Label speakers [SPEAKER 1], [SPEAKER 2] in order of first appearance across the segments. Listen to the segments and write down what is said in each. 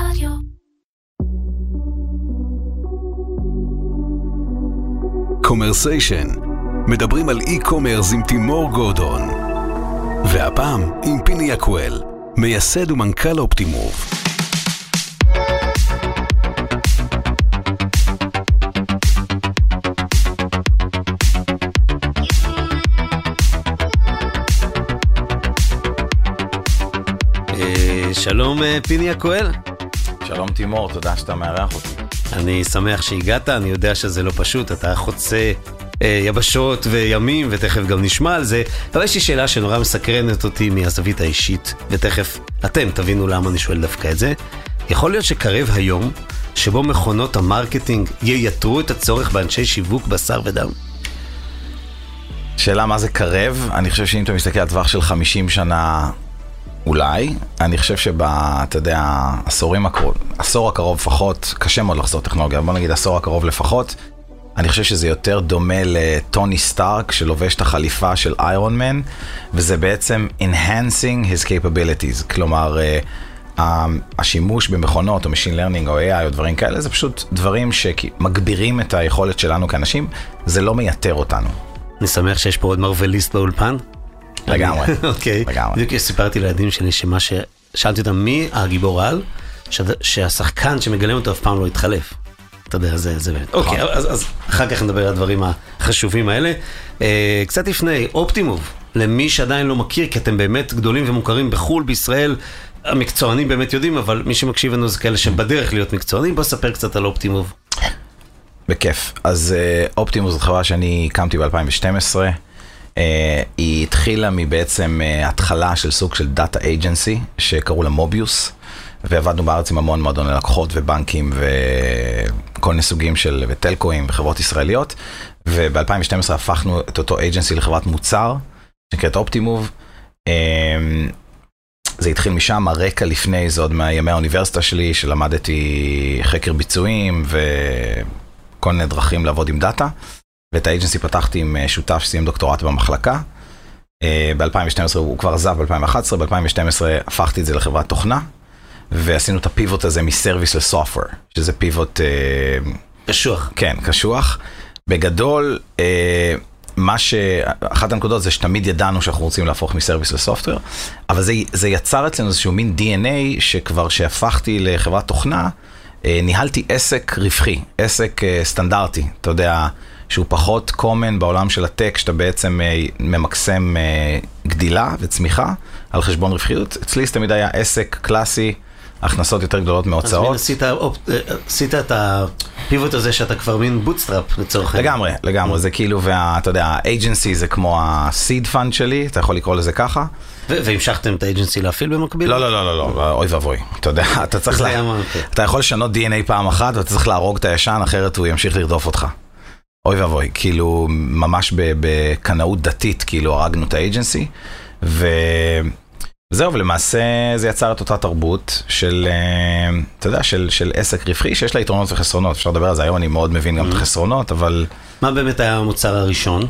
[SPEAKER 1] רדיו.
[SPEAKER 2] Commersation, מדברים על e-commerce עם תימור גורדון. והפעם עם פיני יעקואל, מייסד ומנכ"ל Optimove.
[SPEAKER 3] אה, שלום אה, פיני הכהל,
[SPEAKER 4] שלום תימור, תודה שאתה מארח אותי.
[SPEAKER 3] אני שמח שהגעת, אני יודע שזה לא פשוט, אתה חוצה אה, יבשות וימים, ותכף גם נשמע על זה, אבל יש לי שאלה שנורא מסקרנת אותי מהזווית האישית, ותכף אתם תבינו למה אני שואל דווקא את זה. יכול להיות שקרב היום, שבו מכונות ה marketing ייתרו את הצורך באנשי שיווק בשר ודם?
[SPEAKER 4] שאלה מה זה קרב, אני חושב שאם אתה מסתכל על טווח של 50 שנה, אולי. אני חושב שב... אתה יודע, עשורים הקרוב, עשור הקרוב לפחות, קשה מאוד לחזור טכנולוגיה, בוא נגיד עשור הקרוב לפחות. אני חושב שזה יותר דומה לטוני סטארק שלובש את החליפה של איירון מן, וזה בעצם enhancing his capabilities. כלומר, אה, השימוש במכונות או Machine Learning או AI או דברים כאלה, זה פשוט דברים שמגבירים את היכולת שלנו כאנשים, זה לא מייתר אותנו.
[SPEAKER 3] אני שמח שיש פה עוד מרווליסט באולפן.
[SPEAKER 4] לגמרי.
[SPEAKER 3] אוקיי.
[SPEAKER 4] לגמרי.
[SPEAKER 3] בדיוק סיפרתי לילדים שלי שמה ש... שאלתי אותם מי הגיבור על, שהשחקן שמגלם אותו אף פעם לא יתחלף. אתה יודע, זה, זה באמת.
[SPEAKER 4] נכון.
[SPEAKER 3] אוקיי, אז, אז אחר כך נדבר על הדברים החשובים האלה. אה, קצת לפני, אופטימוב, למי שעדיין לא מכיר, כי אתם באמת גדולים ומוכרים בחו"ל, בישראל, המקצוענים באמת יודעים, אבל מי שמקשיב לנו זה כאלה שבדרך להיות מקצוענים, בוא ספר קצת על אופטימוב.
[SPEAKER 4] בכיף. אז אה, Optimove זו חברה שאני הקמתי ב-2012. אה, היא התחילה מבעצם אה, התחלה של סוג של data agency שקראו לה מוביוס. ועבדנו בארץ עם המון מועדוני לקוחות ובנקים וכל מיני סוגים של וטלקואים וחברות ישראליות. וב-2012 הפכנו את אותו agency לחברת מוצר שנקראת Optimove. אה, זה התחיל משם, הרקע לפני זה עוד מימי האוניברסיטה שלי, שלמדתי חקר ביצועים וכל מיני דרכים לעבוד עם data. ואת האג'נסי פתחתי עם אה, שותף שסיים דוקטורט במחלקה. ב-2012 הוא כבר עזב ב-2011, ב-2012 הפכתי את זה לחברת תוכנה, ועשינו את הפיבוט הזה מסרוויס לסופטוור, שזה פיבוט, אה,
[SPEAKER 3] קשוח.
[SPEAKER 4] כן, קשוח. בגדול, אה, מה ש... אחת הנקודות זה שתמיד ידענו שאנחנו רוצים להפוך מסרוויס לסופטוור, אבל זה, זה יצר אצלנו איזשהו מין DNA שכבר שהפכתי לחברת תוכנה, אה, ניהלתי עסק רווחי, עסק אה, סטנדרטי, אתה יודע, שהוא פחות common בעולם של ה tech, שאתה בעצם אה, ממקסם אה, גדילה וצמיחה על חשבון רווחיות. אצלי זה תמיד היה עסק קלאסי, הכנסות יותר גדולות
[SPEAKER 3] אז
[SPEAKER 4] מהוצאות.
[SPEAKER 3] עשית, אופ- אה, עשית את ה pivot הזה שאתה כבר מין bootstrap לצורך העניין.
[SPEAKER 4] לגמרי, לגמרי, זה כאילו, ואתה יודע, ה agency זה כמו ה-seed fund שלי, אתה יכול לקרוא לזה ככה.
[SPEAKER 3] והמשכתם את ה agency להפעיל במקביל?
[SPEAKER 4] לא, לא, לא, לא, לא, אוי ואבוי, אתה יודע, אתה צריך,
[SPEAKER 3] אוקיי.
[SPEAKER 4] אתה יכול לשנות DNA פעם אחת ואתה צריך להרוג את הישן, אחרת הוא ימשיך לרדוף אותך. אוי ואבוי, כאילו, ממש בקנאות דתית, כאילו, הרגנו את האג'נסי, וזהו, ולמעשה זה יצר את אותה תרבות של, אה, אתה יודע, של, של עסק רווחי, שיש לה יתרונות וחסרונות, אפשר לדבר על זה היום, אני מאוד מבין גם את החסרונות, אבל...
[SPEAKER 3] מה באמת היה המוצר הראשון?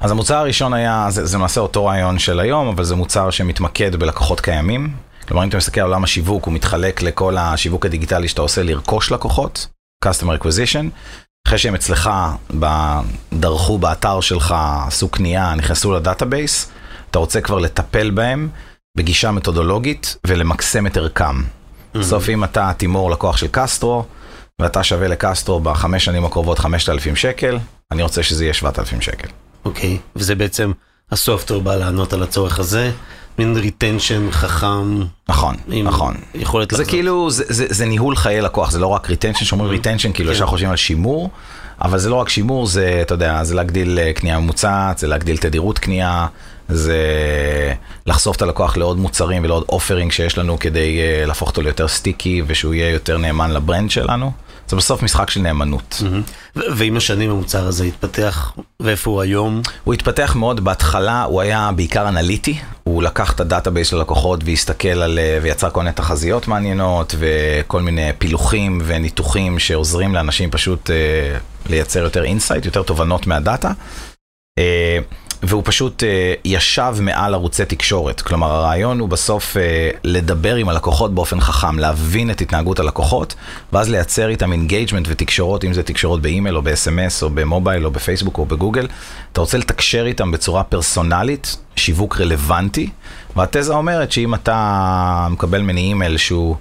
[SPEAKER 4] אז המוצר הראשון היה, זה, זה למעשה אותו רעיון של היום, אבל זה מוצר שמתמקד בלקוחות קיימים. כלומר, אם אתה מסתכל על עולם השיווק, הוא מתחלק לכל השיווק הדיגיטלי שאתה עושה לרכוש לקוחות, Customer Acquisition. אחרי שהם אצלך, דרכו באתר שלך, עשו קנייה, נכנסו ל database, אתה רוצה כבר לטפל בהם בגישה מתודולוגית ולמקסם את ערכם. בסוף אם אתה תימור לקוח של קסטרו, ואתה שווה לקסטרו בחמש שנים הקרובות 5,000 שקל, אני רוצה שזה יהיה 7,000 שקל.
[SPEAKER 3] אוקיי, וזה בעצם, ה software בא לענות על הצורך הזה, מין retention חכם.
[SPEAKER 4] נכון, נכון.
[SPEAKER 3] יכולת
[SPEAKER 4] זה
[SPEAKER 3] לחזור.
[SPEAKER 4] כאילו, זה, זה, זה ניהול חיי לקוח, זה לא רק retention, שאומרים retention, כאילו
[SPEAKER 3] כן.
[SPEAKER 4] ישר חושבים על שימור, אבל זה לא רק שימור, זה, אתה יודע, זה להגדיל אה, קנייה ממוצעת, זה להגדיל תדירות קנייה, זה לחשוף את הלקוח לעוד מוצרים ולעוד offering שיש לנו כדי אה, להפוך אותו ליותר sticky ושהוא יהיה יותר נאמן ל brand שלנו. זה בסוף משחק של נאמנות.
[SPEAKER 3] ו- ועם השנים המוצר הזה התפתח, ואיפה הוא היום?
[SPEAKER 4] הוא התפתח מאוד, בהתחלה הוא היה בעיקר אנליטי, הוא לקח את ה database של הלקוחות והסתכל על, אה, ויצר כל מיני תחזיות מעניינות וכל מיני פילוחים וניתוחים שעוזרים לאנשים פשוט אה, לייצר יותר insight, יותר תובנות מהדאטה. אה, והוא פשוט אה, ישב מעל ערוצי תקשורת. כלומר, הרעיון הוא בסוף אה, לדבר עם הלקוחות באופן חכם, להבין את התנהגות הלקוחות, ואז לייצר איתם engagement ותקשורות, אם זה תקשורות באימייל או ב-SMS או במובייל או בפייסבוק או בגוגל. אתה רוצה לתקשר איתם בצורה פרסונלית, שיווק רלוונטי, והתזה אומרת שאם אתה מקבל ממני אימייל שהוא...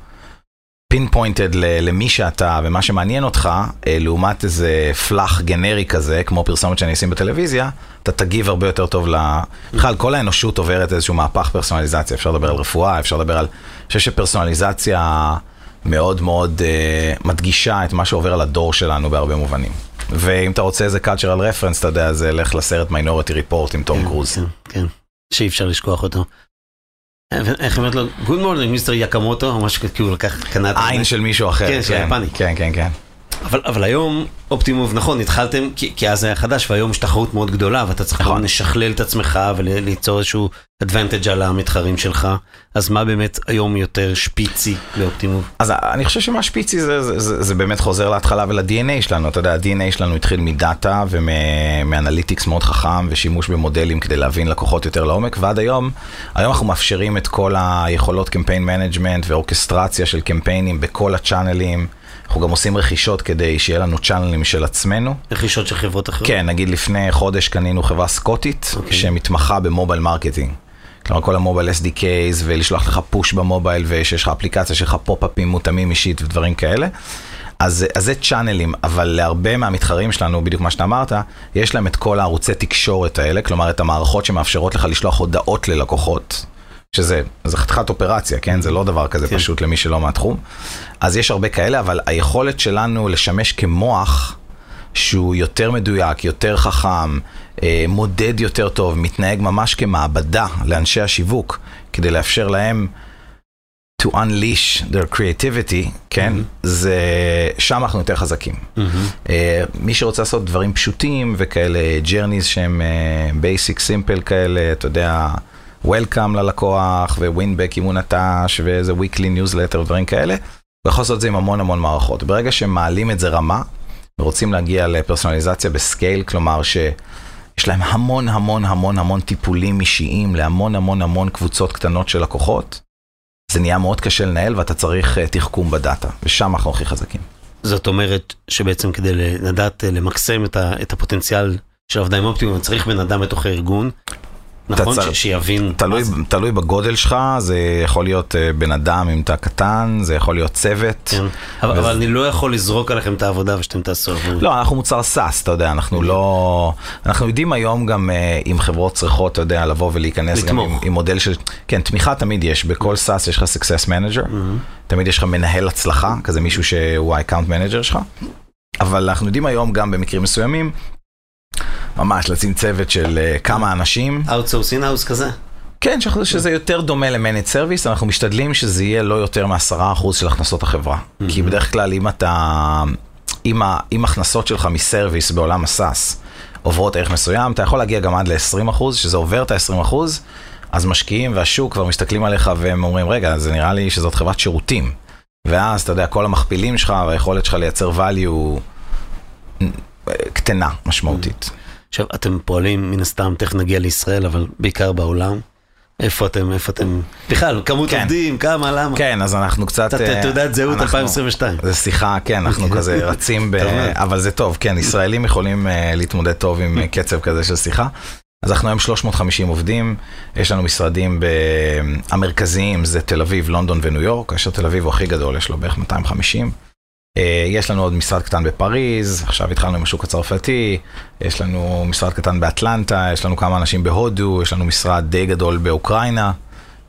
[SPEAKER 4] pinpointed למי שאתה ומה שמעניין אותך, אה, לעומת איזה blast גנרי כזה, כמו פרסומת שאני אשים בטלוויזיה, אתה תגיב הרבה יותר טוב ל... בכלל, כל האנושות עוברת איזשהו מהפך פרסונליזציה, אפשר לדבר על רפואה, אפשר לדבר על... אני חושב שפרסונליזציה מאוד מאוד אה, מדגישה את מה שעובר על הדור שלנו בהרבה מובנים. ואם אתה רוצה איזה cultural reference, אתה יודע, זה לך לסרט Minority Report עם תום
[SPEAKER 3] כן,
[SPEAKER 4] קרוז.
[SPEAKER 3] כן, כן, שאי אפשר לשכוח אותו. איך אומרת לו? Good morning Mr. Yakamoto, או משהו הוא לקח, את
[SPEAKER 4] עין של מישהו אחר.
[SPEAKER 3] כן, של יפני.
[SPEAKER 4] כן, כן, כן.
[SPEAKER 3] אבל, אבל היום Optimove, נכון, התחלתם, כי, כי אז זה היה חדש, והיום יש תחרות מאוד גדולה, ואתה צריך
[SPEAKER 4] נכון.
[SPEAKER 3] לשכלל את עצמך וליצור איזשהו advantage על המתחרים שלך. אז מה באמת היום יותר שפיצי ל Optimove?
[SPEAKER 4] אז אני חושב שמה שפיצי זה, זה, זה, זה באמת חוזר להתחלה ול-DNA שלנו. אתה יודע, ה-DNA שלנו התחיל מדאטה ומ analytics מאוד חכם ושימוש במודלים כדי להבין לקוחות יותר לעומק, ועד היום, היום אנחנו מאפשרים את כל היכולות campaign management ואורקסטרציה של קמפיינים בכל הצ'אנלים. אנחנו גם עושים רכישות כדי שיהיה לנו צ'אנלים של עצמנו.
[SPEAKER 3] רכישות של חברות אחרות?
[SPEAKER 4] כן, נגיד לפני חודש קנינו חברה סקוטית,
[SPEAKER 3] אוקיי.
[SPEAKER 4] שמתמחה ב mobile marketing. כלומר, כל ה mobile SDKs ולשלוח לך push במובייל ושיש לך אפליקציה שלך פופ-אפים מותאמים אישית ודברים כאלה. אז, אז זה צ'אנלים, אבל להרבה מהמתחרים שלנו, בדיוק מה שאתה אמרת, יש להם את כל הערוצי תקשורת האלה, כלומר את המערכות שמאפשרות לך לשלוח הודעות ללקוחות, שזה זה חתיכת אופרציה, כן? זה לא דבר כזה
[SPEAKER 3] כן.
[SPEAKER 4] פשוט למי שלא מהתחום. אז יש הרבה כאלה, אבל היכולת שלנו לשמש כמוח, שהוא יותר מדויק, יותר חכם, אה, מודד יותר טוב, מתנהג ממש כמעבדה לאנשי השיווק, כדי לאפשר להם to unleash their creativity, כן? זה, שם אנחנו יותר חזקים. אה, מי שרוצה לעשות דברים פשוטים וכאלה journeys שהם אה, basic simple כאלה, אתה יודע, welcome ללקוח ווינבק אם הוא נטש ואיזה weekly newsletter ודברים כאלה, הוא יכול לעשות את זה עם המון המון מערכות. ברגע שמעלים את זה רמה, ורוצים להגיע לפרסונליזציה בסקייל, כלומר שיש להם המון המון המון המון טיפולים אישיים להמון המון המון קבוצות קטנות של לקוחות, זה נהיה מאוד קשה לנהל ואתה צריך אה, תחכום בדאטה, ושם אנחנו הכי חזקים.
[SPEAKER 3] זאת אומרת שבעצם כדי לדעת אה, למקסם את הפוטנציאל של עבודה עם Optimove, צריך בן אדם בתוך הארגון, נכון? ש, שיבין.
[SPEAKER 4] תלוי. תלוי בגודל שלך, זה יכול להיות אה, בן אדם עם תא קטן, זה יכול להיות צוות.
[SPEAKER 3] כן. אבל,
[SPEAKER 4] וזה-
[SPEAKER 3] אבל אני לא יכול לזרוק עליכם את העבודה ושאתם תעשו.
[SPEAKER 4] לא, אנחנו מוצר SaaS, אתה יודע, אנחנו לא... אנחנו יודעים היום גם אה, אם חברות צריכות, אתה יודע, לבוא ולהיכנס גם
[SPEAKER 3] לתמוך.
[SPEAKER 4] עם, עם מודל של... כן, תמיכה תמיד יש, בכל סאס יש לך success manager, תמיד יש לך מנהל הצלחה, כזה מישהו שהוא ה-account manager שלך, אבל אנחנו יודעים היום גם במקרים מסוימים, ממש לשים צוות של אה, כמה אנשים.
[SPEAKER 3] Outsource in-house כזה.
[SPEAKER 4] כן, שאנחנו- שזה יותר דומה ל-managed service, אנחנו משתדלים שזה יהיה לא יותר מ-10% של הכנסות החברה. כי בדרך כלל אם אתה, אם, ה, אם הכנסות שלך מסרוויס בעולם הסאס עוברות ערך מסוים, אתה יכול להגיע גם עד ל-20%, שזה עובר את ה-20%, אז משקיעים והשוק כבר מסתכלים עליך והם אומרים, רגע, זה נראה לי שזאת חברת שירותים. ואז, אתה יודע, כל המכפילים שלך והיכולת שלך לייצר value אה, קטנה משמעותית.
[SPEAKER 3] עכשיו, אתם פועלים, מן הסתם, תכף נגיע לישראל, אבל בעיקר בעולם. איפה אתם, איפה אתם, בכלל, כמות
[SPEAKER 4] כן.
[SPEAKER 3] עובדים, כמה, למה?
[SPEAKER 4] כן, אז אנחנו קצת...
[SPEAKER 3] קצת
[SPEAKER 4] אה,
[SPEAKER 3] תעודת זהות
[SPEAKER 4] אנחנו-
[SPEAKER 3] 2022.
[SPEAKER 4] זה שיחה, כן, אנחנו כזה רצים ב... אבל זה טוב, כן, ישראלים יכולים אה, להתמודד טוב עם אה, קצב כזה של שיחה. אז אנחנו היום 350 עובדים, יש לנו משרדים ב... המרכזיים זה תל אביב, לונדון וניו יורק, כאשר תל אביב הוא הכי גדול, יש לו בערך 250. אה, יש לנו עוד משרד קטן בפריז, עכשיו התחלנו עם השוק הצרפתי, יש לנו משרד קטן באטלנטה, יש לנו כמה אנשים בהודו, יש לנו משרד די גדול באוקראינה.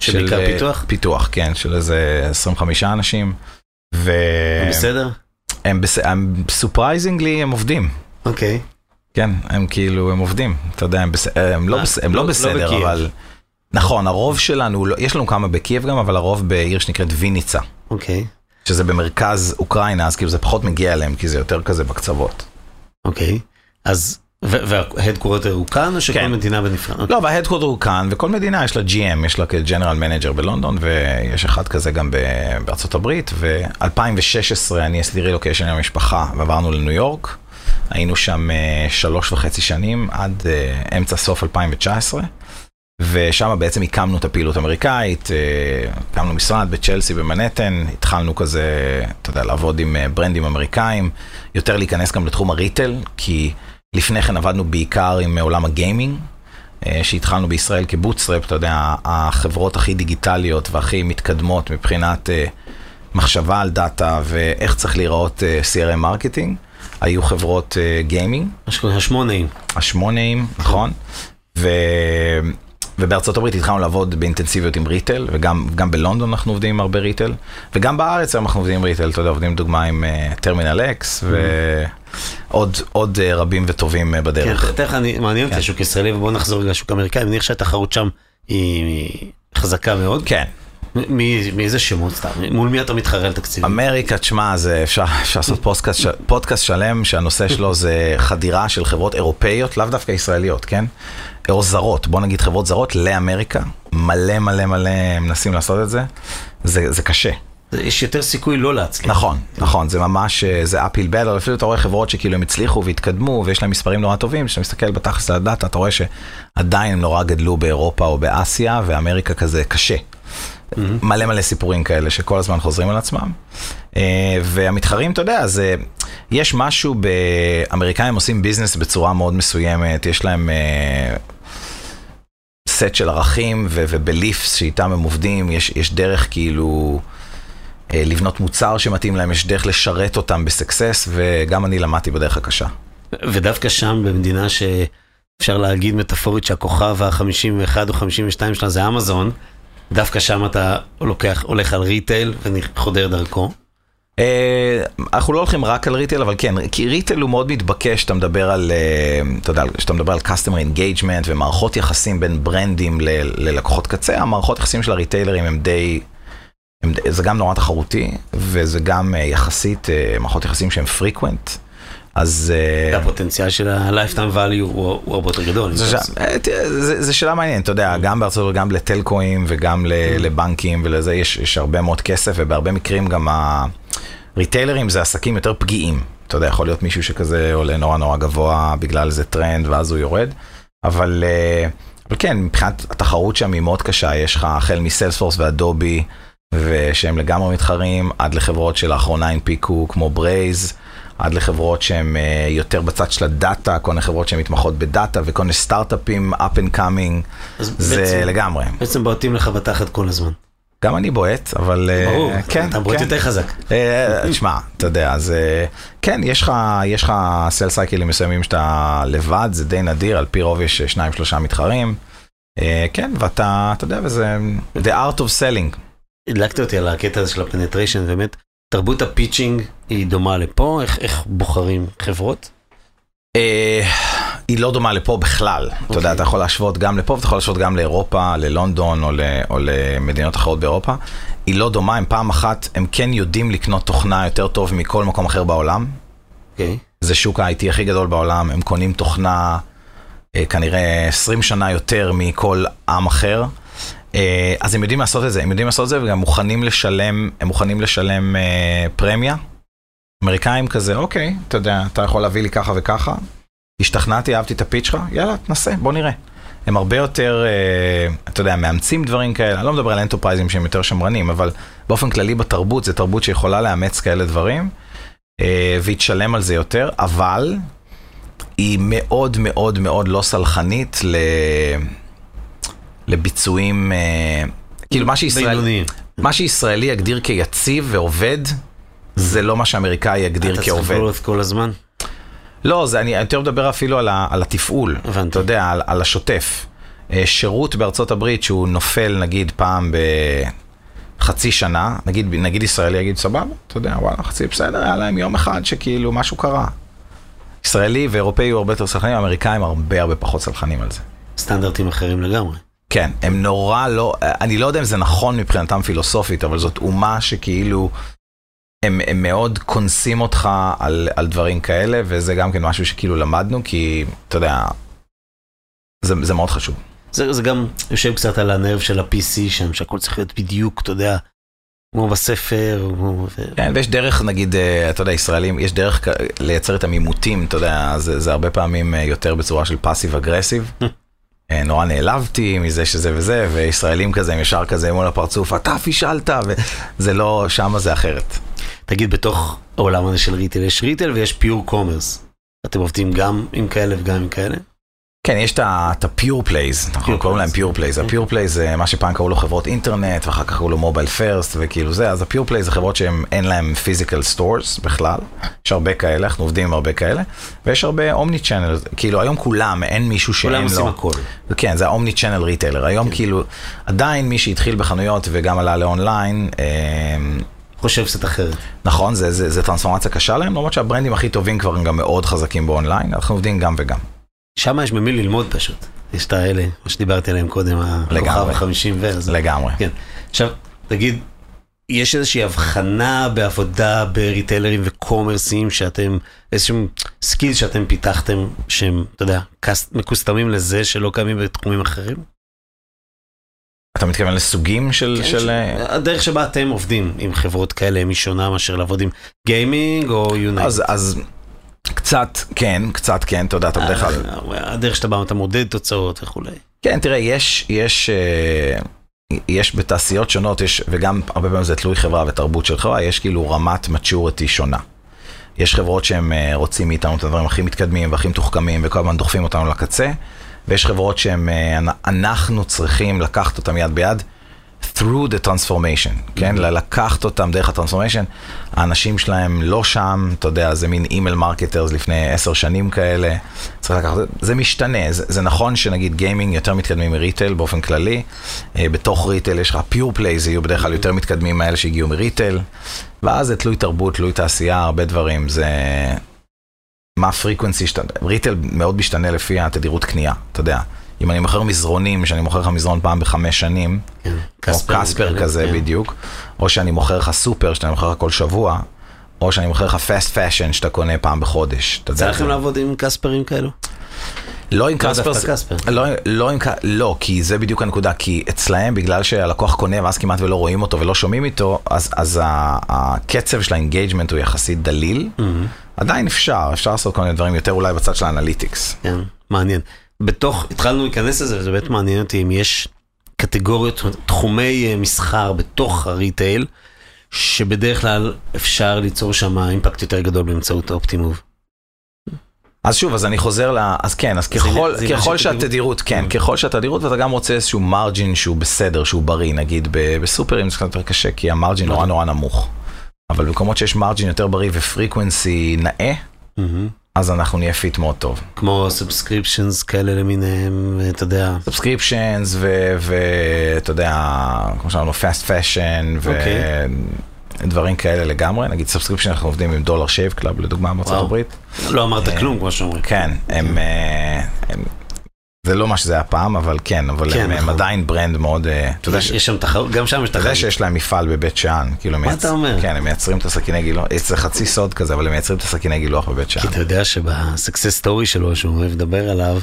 [SPEAKER 3] שבעיקר
[SPEAKER 4] של, אה,
[SPEAKER 3] פיתוח?
[SPEAKER 4] פיתוח, כן, של איזה 25 אנשים. ו...
[SPEAKER 3] בסדר?
[SPEAKER 4] הם, בס... הם surprisingly הם עובדים.
[SPEAKER 3] אוקיי.
[SPEAKER 4] כן, הם כאילו, הם עובדים. אתה יודע, הם, בס... הם, לא,
[SPEAKER 3] אה,
[SPEAKER 4] בס... הם
[SPEAKER 3] לא-
[SPEAKER 4] לא
[SPEAKER 3] לא
[SPEAKER 4] בסדר,
[SPEAKER 3] בקייב.
[SPEAKER 4] אבל... נכון, הרוב שלנו, לא- יש לנו כמה בקייב גם, אבל הרוב בעיר שנקראת ויניצה,
[SPEAKER 3] אוקיי.
[SPEAKER 4] שזה במרכז אוקראינה, אז כאילו זה פחות מגיע אליהם, כי זה יותר כזה בקצוות.
[SPEAKER 3] אוקיי. אז, וה headquarter הוא כאן, או שכל
[SPEAKER 4] כן.
[SPEAKER 3] מדינה בנפרד?
[SPEAKER 4] לא, וה headquarter הוא כאן, וכל מדינה יש לה GM, יש לה כ general manager בלונדון, ויש אחד כזה גם בארצות הברית, ו-2016 אני עשיתי רילוקיישן עם המשפחה, ועברנו לניו יורק, היינו שם אה, שלוש וחצי שנים עד אה, אמצע סוף 2019. ושם בעצם הקמנו את הפעילות האמריקאית, אה, הקמנו משרד בצ'לסי במנהטן, התחלנו כזה, אתה יודע, לעבוד עם אה, ברנדים אמריקאים, יותר להיכנס גם לתחום הריטל, כי לפני כן עבדנו בעיקר עם עולם הגיימינג, אה, שהתחלנו בישראל כבוטסטראפ, אתה יודע, החברות הכי דיגיטליות והכי מתקדמות מבחינת מחשבה על דאטה ואיך צריך להיראות CRM marketing, היו חברות gaming.
[SPEAKER 3] השמונאים.
[SPEAKER 4] השמונאים, נכון. ו... ובארצות הברית התחלנו לעבוד באינטנסיביות עם retail, וגם בלונדון אנחנו עובדים עם הרבה retail, וגם בארץ אנחנו עובדים עם retail, אתה יודע, עובדים דוגמה עם Terminal אה, X, ועוד עוד, אה, רבים וטובים אה, בדרך.
[SPEAKER 3] כן, תכף אני, מעניין אותי כן. השוק הישראלי, ובואו נחזור לשוק האמריקאי, אני מניח שהתחרות שם היא חזקה מאוד.
[SPEAKER 4] כן.
[SPEAKER 3] מאיזה שמות סתם? מול מי אתה מתחרה על תקציבים?
[SPEAKER 4] אמריקה, תשמע, אפשר לעשות פודקאסט, פודקאסט שלם שהנושא שלו זה חדירה של חברות אירופאיות, לאו דווקא ישראליות, כן? או זרות, בוא נגיד חברות זרות לאמריקה, מלא מלא מלא מנסים לעשות את זה, זה, זה קשה.
[SPEAKER 3] יש יותר סיכוי לא להצליח.
[SPEAKER 4] נכון, נכון, זה ממש, אה, זה אפל בטל, אפילו אתה רואה חברות שכאילו הם הצליחו והתקדמו ויש להם מספרים נורא טובים, כשאתה מסתכל בתכלס על הדאטה, אתה רואה שעדיין הם נורא גדלו באירופה או באסיה, ואמריקה כזה קשה. מלא מלא סיפורים כאלה שכל הזמן חוזרים על עצמם. אה, והמתחרים, אתה יודע, זה, יש משהו באמריקאים עושים ביזנס בצורה מאוד מסוימת, יש להם אה, סט של ערכים ובליפס שאיתם הם עובדים, יש, יש דרך כאילו אה, לבנות מוצר שמתאים להם, יש דרך לשרת אותם בסקסס, וגם אני למדתי בדרך הקשה.
[SPEAKER 3] ודווקא שם, במדינה שאפשר להגיד מטאפורית שהכוכב ה-51 או 52 שלה זה אמזון, דווקא שם אתה לוקח, הולך על retail וחודר דרכו.
[SPEAKER 4] אה, אנחנו לא הולכים רק על retail, אבל כן, כי retail הוא מאוד מתבקש, שאתה מדבר על, אה, אתה יודע, שאתה מדבר על customer engagement ומערכות יחסים בין ברנדים ללקוחות קצה, המערכות יחסים של הריטיילרים הם די, הם, זה גם נורא תחרותי, וזה גם אה, יחסית מערכות יחסים שהן frequent. אז...
[SPEAKER 3] הפוטנציאל של ה-lifetime value הוא הרבה יותר גדול.
[SPEAKER 4] זה שאלה מעניינת, אתה יודע, גם בארצות הברית, גם לטלקואים וגם לבנקים ולזה יש הרבה מאוד כסף, ובהרבה מקרים גם ה... ריטיילרים זה עסקים יותר פגיעים. אתה יודע, יכול להיות מישהו שכזה עולה נורא נורא גבוה בגלל איזה טרנד ואז הוא יורד. אבל, אה, אבל כן, מבחינת התחרות שם היא מאוד קשה, יש לך החל מ Salesforce ו Adobe, ושהם לגמרי מתחרים, עד לחברות שלאחרונה הנפיקו כמו Braze, עד לחברות שהן אה, יותר בצד של הדאטה, כל מיני חברות שהן מתמחות בדאטה וכל מיני סטארט-אפים up and coming, זה בעצם, לגמרי.
[SPEAKER 3] בעצם בועטים לך בתחת כל הזמן.
[SPEAKER 4] גם אני בועט, אבל
[SPEAKER 3] אה, ברור, כן, אתה בועט כן. יותר חזק.
[SPEAKER 4] תשמע, אה, אתה יודע, אז כן, יש לך, יש לך sales cycleים מסוימים שאתה לבד, זה די נדיר, על פי רוב יש שניים שלושה מתחרים. כן, ואתה, אתה יודע, וזה the art of selling.
[SPEAKER 3] הדלקת אותי על הקטע הזה של ה-penetration, באמת, תרבות ה-pitching היא דומה לפה, איך, איך בוחרים חברות?
[SPEAKER 4] היא לא דומה לפה בכלל. Okay. אתה יודע, אוקיי. אתה יכול להשוות גם לפה ואתה יכול להשוות גם לאירופה, ללונדון או, ל, או למדינות אחרות באירופה. היא לא דומה, הם פעם אחת, הם כן יודעים לקנות תוכנה יותר טוב מכל מקום אחר בעולם.
[SPEAKER 3] Okay. אוקיי.
[SPEAKER 4] זה שוק ה-IT הכי גדול בעולם, הם קונים תוכנה אה, כנראה 20 שנה יותר מכל עם אחר. אה, אז הם יודעים לעשות את זה, הם יודעים לעשות את זה וגם מוכנים לשלם, הם מוכנים לשלם אה, פרמיה. אמריקאים כזה, אוקיי, אתה יודע, אתה יכול להביא לי ככה וככה, השתכנעתי, אהבתי את הפיץ' שלך, יאללה, תנסה, בוא נראה. הם הרבה יותר, אה, אתה יודע, מאמצים דברים כאלה, אני לא מדבר על אנטרפרייזים שהם יותר שמרנים, אבל באופן כללי בתרבות, זו תרבות שיכולה לאמץ כאלה דברים, אה, והיא תשלם על זה יותר, אבל היא מאוד מאוד מאוד לא סלחנית ל... לביצועים, אה, כאילו מה שישראל... מה שישראלי יגדיר כיציב ועובד, זה לא מה שאמריקאי יגדיר כעובד.
[SPEAKER 3] אתה צריך כל הזמן?
[SPEAKER 4] לא, זה, אני יותר מדבר אפילו על, ה, על התפעול.
[SPEAKER 3] הבנתי.
[SPEAKER 4] אתה יודע, על, על השוטף. אה, שירות בארצות הברית שהוא נופל נגיד פעם בחצי שנה, נגיד, נגיד ישראלי יגיד סבבה, אתה יודע, וואלה, חצי בסדר, היה להם יום אחד שכאילו משהו קרה. ישראלי ואירופאי הוא הרבה יותר סלחנים, אמריקאים הרבה הרבה פחות סלחנים על זה.
[SPEAKER 3] סטנדרטים אחרים לגמרי.
[SPEAKER 4] כן, הם נורא לא, אני לא יודע אם זה נכון מבחינתם פילוסופית, אבל זאת אומה שכאילו הם, הם מאוד קונסים אותך על, על דברים כאלה, וזה גם כן משהו שכאילו למדנו, כי אתה יודע, זה, זה מאוד חשוב.
[SPEAKER 3] זה, זה גם יושב קצת על הנרב של ה-PC שם, שהכל צריך להיות בדיוק, אתה יודע, כמו בספר, כמו...
[SPEAKER 4] כן, ויש דרך, נגיד, אה, אתה יודע, ישראלים, יש דרך לייצר את העימותים, אתה יודע, זה, זה הרבה פעמים אה, יותר בצורה של passive aggressive. אה, נורא נעלבתי מזה שזה וזה, וישראלים כזה, הם ישר כזה מול הפרצוף, אתה פישלת, וזה לא, שמה זה אחרת.
[SPEAKER 3] תגיד, בתוך העולם הזה של retail יש retail ויש pure commerce. אתם עובדים גם עם כאלה וגם עם כאלה?
[SPEAKER 4] כן, יש את ה-pure plays, אנחנו קוראים להם pure plays. ה-pure plays זה מה שפעם קראו לו חברות אינטרנט, ואחר כך קראו לו mobile first, וכאילו זה, אז ה-pure plays זה חברות שהן אין להן physical stores בכלל, יש הרבה כאלה, אנחנו עובדים עם הרבה כאלה, ויש הרבה omni channel, כאילו היום כולם, אין מישהו שאין לו.
[SPEAKER 3] כולם עושים הכל.
[SPEAKER 4] כן, זה ה-omni channel retailer, היום כאילו, עדיין מי שהתחיל בחנויות וגם עלה ל-online, אה,
[SPEAKER 3] חושב קצת אחרת.
[SPEAKER 4] נכון, זה טרנספורמציה קשה להם, למרות שה-brandים הכי טובים כבר הם גם מאוד חזקים ב-online, אנחנו עובדים גם וגם.
[SPEAKER 3] שם יש ממי ללמוד פשוט. יש את האלה, מה שדיברתי עליהם קודם, הכוכב
[SPEAKER 4] לגמרי.
[SPEAKER 3] החמישים ו... אז-
[SPEAKER 4] לגמרי.
[SPEAKER 3] כן. עכשיו, תגיד, יש איזושהי הבחנה בעבודה ב-retailerים ו-commerceים שאתם, איזשהם skill שאתם פיתחתם, שהם, אתה יודע, מ-customים לזה שלא קיימים בתחומים אחרים?
[SPEAKER 4] אתה מתכוון לסוגים של...
[SPEAKER 3] כן,
[SPEAKER 4] של...
[SPEAKER 3] ש-
[SPEAKER 4] אה,
[SPEAKER 3] הדרך שבה אתם עובדים עם חברות כאלה, היא שונה מאשר לעבוד עם gaming או יונייט?
[SPEAKER 4] אז, אז קצת כן, קצת כן, אתה יודע, אתה בדרך כלל...
[SPEAKER 3] הדרך שאתה בא, אתה מודד תוצאות וכולי.
[SPEAKER 4] כן, תראה, יש, יש, אה, יש בתעשיות שונות, יש, וגם הרבה פעמים זה תלוי חברה ותרבות של חברה, יש כאילו רמת maturity שונה. יש חברות שהם אה, רוצים מאיתנו את הדברים הכי מתקדמים והכי מתוחכמים וכל הזמן דוחפים אותנו לקצה, ויש חברות שהם, אה, אנ- אנחנו צריכים לקחת אותם יד ביד. Through the transformation, כן? לקחת אותם דרך ה-transformation, האנשים שלהם לא שם, אתה יודע, זה מין email marketers לפני עשר שנים כאלה, צריך לקחת, זה משתנה, זה, זה נכון שנגיד gaming יותר מתקדמים מ-retail באופן כללי, אה, בתוך retail יש לך pure plays, יהיו בדרך כלל יותר מתקדמים מאלה שהגיעו מ-retail, ואז זה תלוי תרבות, תלוי תעשייה, הרבה דברים, זה... מה ה-frequency, שאתה- retail מאוד משתנה לפי התדירות קנייה, אתה יודע. אם אני מוכר מזרונים, שאני מוכר לך מזרון פעם בחמש שנים,
[SPEAKER 3] כן.
[SPEAKER 4] כמו קספר
[SPEAKER 3] וכאלה,
[SPEAKER 4] כזה
[SPEAKER 3] כן.
[SPEAKER 4] בדיוק, או שאני מוכר לך סופר שאתה מוכר לך כל שבוע, או שאני מוכר לך fast fashion שאתה קונה פעם בחודש.
[SPEAKER 3] יצא לכם לעבוד עם קספרים כאלו?
[SPEAKER 4] לא עם
[SPEAKER 3] לא
[SPEAKER 4] קספר,
[SPEAKER 3] קספר.
[SPEAKER 4] לא, לא עם, ק- לא, כי זה בדיוק הנקודה, כי אצלהם בגלל שהלקוח קונה ואז כמעט ולא רואים אותו ולא שומעים איתו, אז, אז הקצב של ה-engagement הוא יחסית דליל. עדיין אפשר, אפשר לעשות כל מיני דברים יותר אולי בצד של ה-analytics.
[SPEAKER 3] כן, מעניין. בתוך, התחלנו להיכנס לזה, וזה באמת מעניין אותי אם יש קטגוריות, תחומי אה, מסחר בתוך ה-retail, שבדרך כלל אפשר ליצור שם impact יותר גדול באמצעות האופטימוב.
[SPEAKER 4] אז שוב, אז אני חוזר ל... אז כן, אז ככל,
[SPEAKER 3] זה
[SPEAKER 4] ככל. שהתדירות, כן,
[SPEAKER 3] Mm.
[SPEAKER 4] ככל שהתדירות, ואתה גם רוצה איזשהו margin שהוא בסדר, שהוא בריא, נגיד בסופרים זה קצת יותר קשה, כי ה-margin נורא. נורא נמוך. אבל במקומות שיש margin יותר בריא ו-frequency נאה, אז אנחנו נהיה fit מאוד טוב.
[SPEAKER 3] כמו subscriptions כאלה למיניהם, אתה יודע.
[SPEAKER 4] subscriptions ואתה יודע, כמו שאמרנו, fast
[SPEAKER 3] fashion.
[SPEAKER 4] ודברים כאלה לגמרי. נגיד subscription אנחנו עובדים עם Dollar Shave Club לדוגמה בארצות. הברית.
[SPEAKER 3] לא אמרת
[SPEAKER 4] אה,
[SPEAKER 3] כלום, כמו שאומרים.
[SPEAKER 4] כן, הם, אה, הם, זה לא מה שזה היה פעם, אבל כן, אבל
[SPEAKER 3] כן,
[SPEAKER 4] הם, הם
[SPEAKER 3] נכון.
[SPEAKER 4] עדיין brand מאוד, אה, אתה יודע, ש-
[SPEAKER 3] יש שם תחרות, גם שם יש
[SPEAKER 4] אתה יודע
[SPEAKER 3] תחרות.
[SPEAKER 4] שיש להם מפעל בבית שאן, כאילו,
[SPEAKER 3] מה אתה אומר?
[SPEAKER 4] כן, הם מייצרים את הסכיני גילוח, זה חצי סוד כזה, אבל הם מייצרים את הסכיני גילוח בבית שאן.
[SPEAKER 3] כי אתה יודע שבסקסס סטורי שלו, שהוא אוהב לדבר עליו,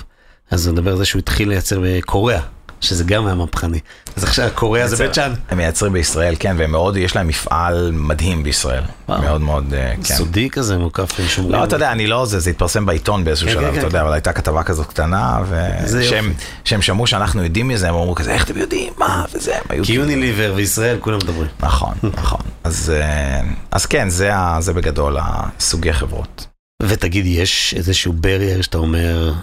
[SPEAKER 3] אז הוא מדבר על זה שהוא התחיל לייצר בקוריאה, שזה גם היה מהפכני. אז עכשיו קוריאה זה בית שאן.
[SPEAKER 4] הם מייצרים בישראל, כן, והם מאוד, יש להם מפעל מדהים בישראל.
[SPEAKER 3] וואו.
[SPEAKER 4] מאוד מאוד, אה, כן.
[SPEAKER 3] סודי כזה, מוקף שומרים.
[SPEAKER 4] לא, אתה יודע, אני לא זה, זה התפרסם בעיתון באיזשהו
[SPEAKER 3] כן,
[SPEAKER 4] שלב,
[SPEAKER 3] כן,
[SPEAKER 4] אתה
[SPEAKER 3] כן.
[SPEAKER 4] יודע, אבל הייתה כתבה כזאת קטנה,
[SPEAKER 3] זה
[SPEAKER 4] ושהם
[SPEAKER 3] יופי.
[SPEAKER 4] שהם שמעו שאנחנו יודעים מזה, הם אמרו כזה, איך אתם יודעים, מה, וזה, הם היו
[SPEAKER 3] כי יוניליבר וישראל, כולם מדברים.
[SPEAKER 4] נכון, נכון. אז, אה, אז כן, זה, זה בגדול הסוגי חברות.
[SPEAKER 3] ותגיד, יש איזשהו ברייר שאתה אומר,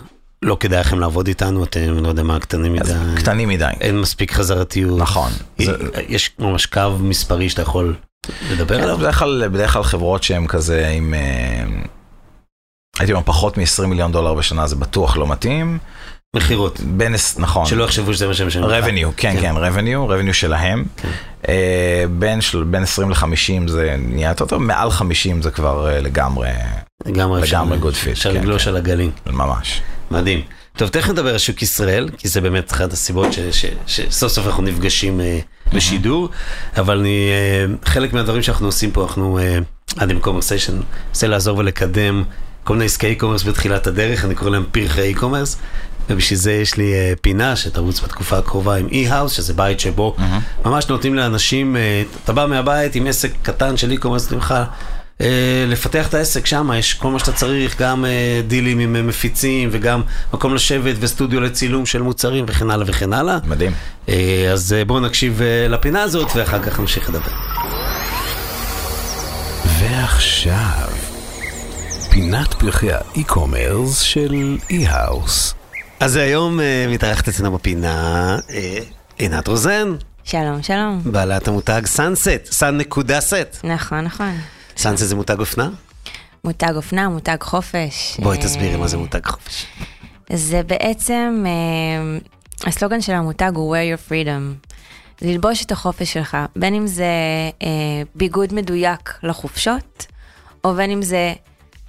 [SPEAKER 3] לא כדאי לכם לעבוד איתנו, אתם, לא יודע מה, קטנים מדי.
[SPEAKER 4] קטנים מדי.
[SPEAKER 3] אין מספיק חזרתיות.
[SPEAKER 4] נכון. זה-
[SPEAKER 3] יש ממש קו מספרי שאתה יכול לדבר
[SPEAKER 4] כן,
[SPEAKER 3] עליו?
[SPEAKER 4] בדרך כלל, בדרך כלל חברות שהן כזה עם, אה, הייתי אומר, פחות מ-20 מיליון דולר בשנה זה בטוח לא מתאים.
[SPEAKER 3] מכירות.
[SPEAKER 4] בין, נכון.
[SPEAKER 3] שלא יחשבו שזה מה שהם משלמים.
[SPEAKER 4] revenue, כן,
[SPEAKER 3] כן.
[SPEAKER 4] כן, revenue, revenue שלהם.
[SPEAKER 3] כן.
[SPEAKER 4] אה, בין בין 20 ל-50 זה נהיה יותר טוב, מעל 50 זה כבר אה, לגמרי,
[SPEAKER 3] לגמרי.
[SPEAKER 4] לגמרי good fit,
[SPEAKER 3] אפשר
[SPEAKER 4] כן,
[SPEAKER 3] לגלוש
[SPEAKER 4] כן.
[SPEAKER 3] על הגלים.
[SPEAKER 4] ממש.
[SPEAKER 3] מדהים. טוב, תכף נדבר על שוק ישראל, כי זה באמת אחת הסיבות שסוף סוף אנחנו נפגשים אה, בשידור, אבל אני, אה, חלק מהדברים שאנחנו עושים פה, אנחנו, אה, עם קומרסיישן, מנסה לעזור ולקדם כל מיני עסקי e-commerce בתחילת הדרך, אני קורא להם פרחי e-commerce, ובשביל זה יש לי uh, פינה שתרוץ בתקופה הקרובה עם e-House, שזה בית שבו mm-hmm. ממש נותנים לאנשים, uh, אתה בא מהבית עם עסק קטן של e-commerce ממך, uh, לפתח את העסק שם, יש כל מה שאתה צריך, גם uh, dealים עם uh, מפיצים וגם מקום לשבת וסטודיו לצילום של מוצרים וכן הלאה וכן הלאה.
[SPEAKER 4] מדהים.
[SPEAKER 3] אז בואו נקשיב לפינה הזאת ואחר כך נמשיך לדבר.
[SPEAKER 2] ועכשיו, פינת פרחי ה-e-commerce של e-House.
[SPEAKER 3] אז היום מתארחת אצלנו בפינה עינת רוזן,
[SPEAKER 1] שלום, שלום.
[SPEAKER 3] בעלת המותג סאנסט, סאן נקודה סט.
[SPEAKER 1] נכון, נכון.
[SPEAKER 3] סאנסט זה מותג אופנה?
[SPEAKER 1] מותג אופנה, מותג חופש.
[SPEAKER 3] בואי
[SPEAKER 1] אה,
[SPEAKER 3] תסבירי מה זה מותג חופש.
[SPEAKER 1] זה בעצם, אה, הסלוגן של המותג הוא wear your freedom. ללבוש את החופש שלך, בין אם זה אה, ביגוד מדויק לחופשות, או בין אם זה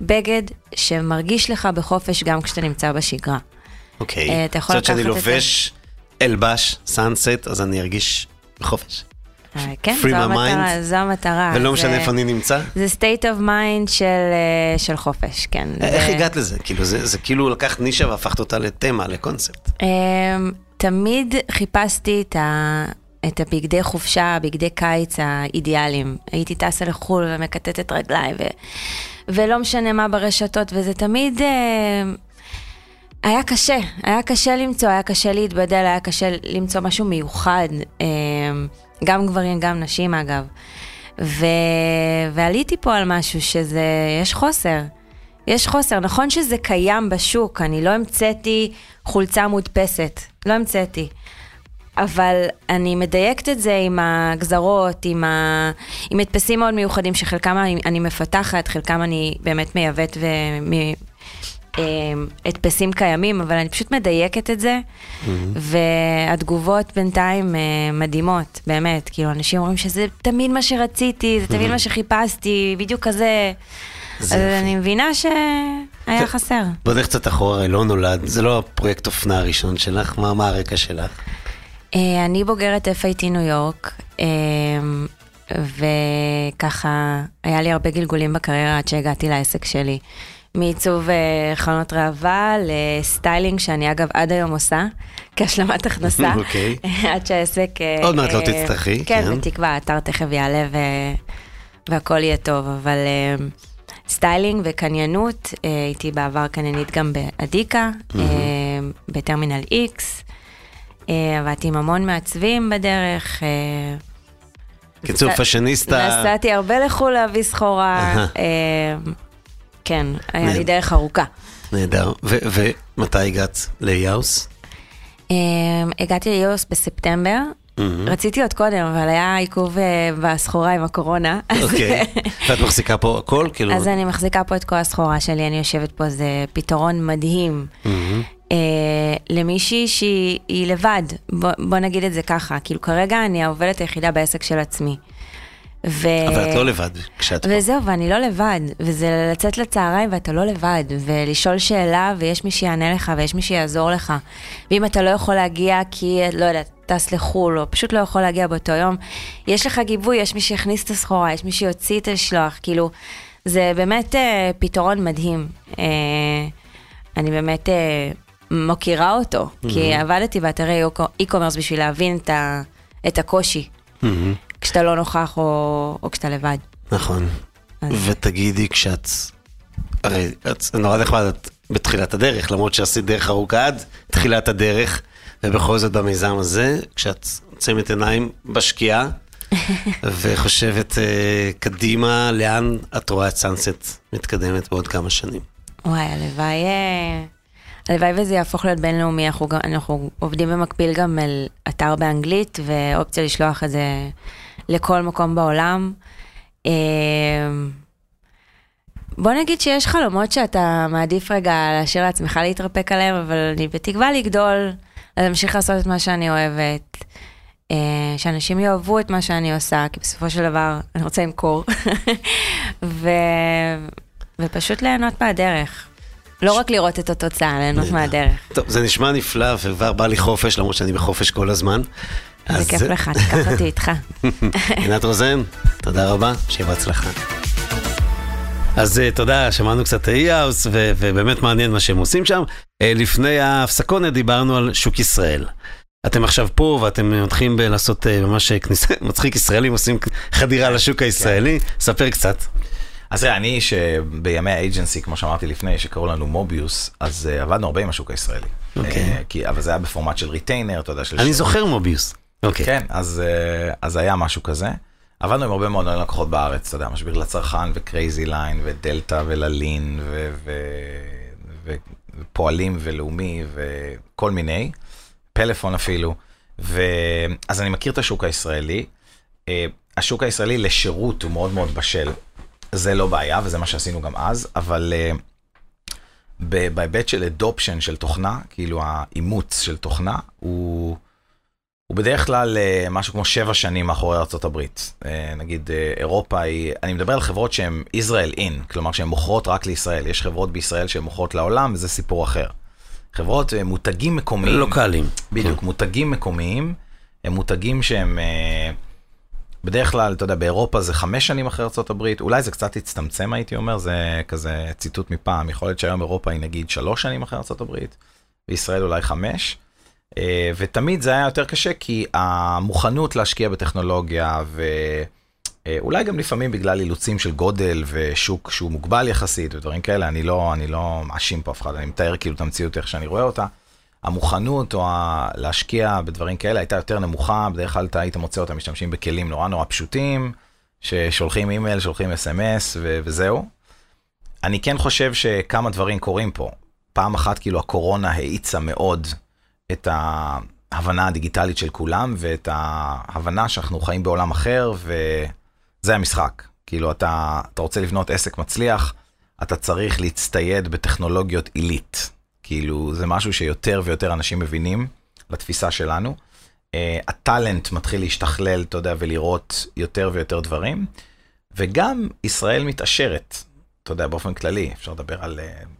[SPEAKER 1] בגד שמרגיש לך בחופש גם כשאתה נמצא בשגרה.
[SPEAKER 3] אוקיי.
[SPEAKER 1] אה, אתה יכול
[SPEAKER 3] זאת אומרת שאני
[SPEAKER 1] לקחת את זה.
[SPEAKER 3] לובש אלבש, סאנסט, אז אני ארגיש בחופש.
[SPEAKER 1] אה, כן, זו המטרה. זו המטרה.
[SPEAKER 3] ולא משנה איפה אני נמצא.
[SPEAKER 1] זה state of mind של, אה, של חופש, כן.
[SPEAKER 3] איך
[SPEAKER 1] זה-
[SPEAKER 3] הגעת לזה? כאילו, זה זה כאילו לקחת נישה והפכת אותה לתמה, לקונספט.
[SPEAKER 1] אמ, תמיד חיפשתי את, ה... את הבגדי חופשה, בגדי קיץ האידיאליים. הייתי טסה לחו"ל ומקטטת רגליים, ו... ולא משנה מה ברשתות, וזה תמיד אה, היה קשה. היה קשה למצוא, היה קשה להתבדל, היה קשה למצוא משהו מיוחד. אה, גם גברים, גם נשים אגב. ו... ועליתי פה על משהו שזה, יש חוסר. יש חוסר. נכון שזה קיים בשוק, אני לא המצאתי חולצה מודפסת, לא המצאתי. אבל אני מדייקת את זה עם הגזרות, עם, ה... מאוד מיוחדים, שחלקם אני, אני מפתחת, חלקם אני באמת מייבאת והדפסים קיימים, אבל אני פשוט מדייקת את זה, והתגובות בינתיים אה, מדהימות, באמת. כאילו, אנשים אומרים שזה תמיד מה שרציתי, זה תמיד מה שחיפשתי, בדיוק כזה.
[SPEAKER 3] זה
[SPEAKER 1] אז
[SPEAKER 3] יופי.
[SPEAKER 1] אני מבינה שהיה חסר.
[SPEAKER 3] בוא נלך קצת אחורה, לא נולד, זה לא הפרויקט אופנה הראשון שלך, מה מה הרקע שלך?
[SPEAKER 1] אה, אני בוגרת FIT ניו יורק, וככה, היה לי הרבה גלגולים בקריירה עד שהגעתי לעסק שלי. מעיצוב אה, חלונות ראווה לסטיילינג, שאני אגב עד היום עושה, כהשלמת הכנסה.
[SPEAKER 3] אוקיי.
[SPEAKER 1] עד שהעסק... אה,
[SPEAKER 3] עוד מעט לא
[SPEAKER 1] אה,
[SPEAKER 3] תצטרכי,
[SPEAKER 1] כן,
[SPEAKER 3] כן.
[SPEAKER 1] בתקווה, האתר תכף יעלה. והכל יהיה טוב, אבל סטיילינג וקניינות, הייתי בעבר קניינית גם בעדיקה, בטרמינל איקס. אה, עבדתי עם המון מעצבים בדרך.
[SPEAKER 3] קיצור, fashionista.
[SPEAKER 1] נסעתי הרבה לחו"ל להביא סחורה. כן, היה. לי דרך ארוכה.
[SPEAKER 3] נהדר. ומתי הגעת לאיאוס?
[SPEAKER 1] אה, הגעתי ליוס בספטמבר. רציתי עוד קודם, אבל היה עיכוב אה, בסחורה עם הקורונה.
[SPEAKER 3] אוקיי. ואת מחזיקה פה הכל? כאילו...
[SPEAKER 1] אז אני מחזיקה פה את כל הסחורה שלי, אני יושבת פה, זה פתרון מדהים. אה, למישהי שהיא היא לבד, בוא נגיד את זה ככה, כאילו כרגע אני העובדת היחידה בעסק של עצמי. ו...
[SPEAKER 3] אבל את לא לבד כשאת פה.
[SPEAKER 1] וזהו, ואני לא לבד, וזה לצאת לצהריים ואתה לא לבד, ולשאול שאלה ויש מי שיענה לך ויש מי שיעזור לך. ואם אתה לא יכול להגיע כי, לא יודעת, טס לחו"ל, או פשוט לא יכול להגיע באותו יום, יש לך גיבוי, יש מי שיכניס את הסחורה, יש מי שיוציא את השלוח, כאילו, זה באמת אה, פתרון מדהים. אה, אני באמת אה, מוקירה אותו, כי עבדתי באתרי e-commerce בשביל להבין את, ה, את הקושי,
[SPEAKER 3] מהמם.
[SPEAKER 1] כשאתה לא נוכח או, או כשאתה לבד.
[SPEAKER 3] נכון. ותגידי, כשאת... הרי את נורא נחמד, את בתחילת הדרך, למרות שעשית דרך ארוכה עד תחילת הדרך, ובכל זאת במיזם הזה, כשאת עוצמת עיניים בשקיעה, וחושבת אה, קדימה, לאן את רואה את סאנסט מתקדמת בעוד כמה שנים?
[SPEAKER 1] וואי, הלוואי, אה, הלוואי וזה יהפוך להיות בינלאומי, אנחנו, אנחנו עובדים במקביל גם על אתר באנגלית, ואופציה לשלוח את זה לכל מקום בעולם. אה, בוא נגיד שיש חלומות שאתה מעדיף רגע להשאיר לעצמך להתרפק עליהם, אבל אני בתקווה לגדול, להמשיך לעשות את מה שאני אוהבת. אה, שאנשים יאהבו את מה שאני עושה, כי בסופו של דבר אני רוצה למכור. ו... ופשוט ליהנות מהדרך. לא רק לראות את התוצאה, ליהנות מהדרך.
[SPEAKER 3] טוב, זה נשמע נפלא, וכבר בא לי חופש, למרות שאני בחופש כל הזמן.
[SPEAKER 1] זה
[SPEAKER 3] אז-
[SPEAKER 1] כיף לך, תיקח אותי איתך.
[SPEAKER 3] עינת רוזן, תודה רבה, שיהיה בהצלחה. אז אה, תודה, שמענו קצת אי-האוס, ובאמת מעניין מה שהם עושים שם. אה, לפני ההפסקונת דיברנו על שוק ישראל. אתם עכשיו פה ואתם מתחילים לעשות אה, ממש כניסה, מצחיק, ישראלים עושים חדירה לשוק הישראלי. ספר קצת.
[SPEAKER 4] אז תראה, אני שבימי האג'נסי, כמו שאמרתי לפני, שקראו לנו מוביוס, אז uh, עבדנו הרבה עם השוק הישראלי.
[SPEAKER 3] אוקיי.
[SPEAKER 4] אה, כי, אבל זה היה בפורמט של retainer, אתה יודע, של...
[SPEAKER 3] אני. זוכר מוביוס. אוקיי.
[SPEAKER 4] כן, אז, אה, אז היה משהו כזה. עבדנו עם הרבה מאוד לקוחות בארץ, אתה יודע, משביר לצרכן וקרייזי ליין ודלתא וללין ו- ו- ו- ופועלים ולאומי וכל מיני, פלאפון אפילו. ו... אז אני מכיר את השוק הישראלי. אה, השוק הישראלי לשירות הוא מאוד מאוד בשל. זה לא בעיה וזה מה שעשינו גם אז, אבל אה, בהיבט של אדופשן של תוכנה, כאילו האימוץ של תוכנה, הוא... הוא בדרך כלל אה, משהו כמו שבע שנים מאחורי ארה"ב. אה, נגיד אה, אירופה היא, אני מדבר על חברות שהן Israel in, כלומר שהן מוכרות רק לישראל. יש חברות בישראל שהן מוכרות לעולם וזה סיפור אחר. חברות, מותגים מקומיים.
[SPEAKER 3] לוקאליים.
[SPEAKER 4] בדיוק, מותגים מקומיים, הם מותגים שהם בדרך כלל, אתה יודע, באירופה זה חמש שנים אחרי ארה"ב, אולי זה קצת הצטמצם הייתי אומר, זה כזה ציטוט מפעם, יכול להיות שהיום אירופה היא נגיד שלוש שנים אחרי ארה"ב, וישראל אולי חמש. אה, ותמיד זה היה יותר קשה כי המוכנות להשקיע בטכנולוגיה ואולי גם לפעמים בגלל אילוצים של גודל ושוק שהוא מוגבל יחסית ודברים כאלה, אני לא, אני לא מאשים פה אף אחד, אני מתאר כאילו את המציאות איך שאני רואה אותה. המוכנות או ה... להשקיע בדברים כאלה הייתה יותר נמוכה, בדרך כלל אתה היית מוצא אותם משתמשים בכלים נורא נורא פשוטים, ששולחים אימייל, שולחים אס.אם.אס ו... וזהו. אני כן חושב שכמה דברים קורים פה. פעם אחת כאילו הקורונה האיצה מאוד את ההבנה הדיגיטלית של כולם ואת ההבנה שאנחנו חיים בעולם אחר וזה המשחק. כאילו אתה, אתה רוצה לבנות עסק מצליח, אתה צריך להצטייד בטכנולוגיות עילית. כאילו זה משהו שיותר ויותר אנשים מבינים לתפיסה שלנו. Uh, הטאלנט מתחיל להשתכלל, אתה יודע, ולראות יותר ויותר דברים. וגם ישראל מתעשרת, אתה יודע, באופן כללי, אפשר לדבר על... Uh.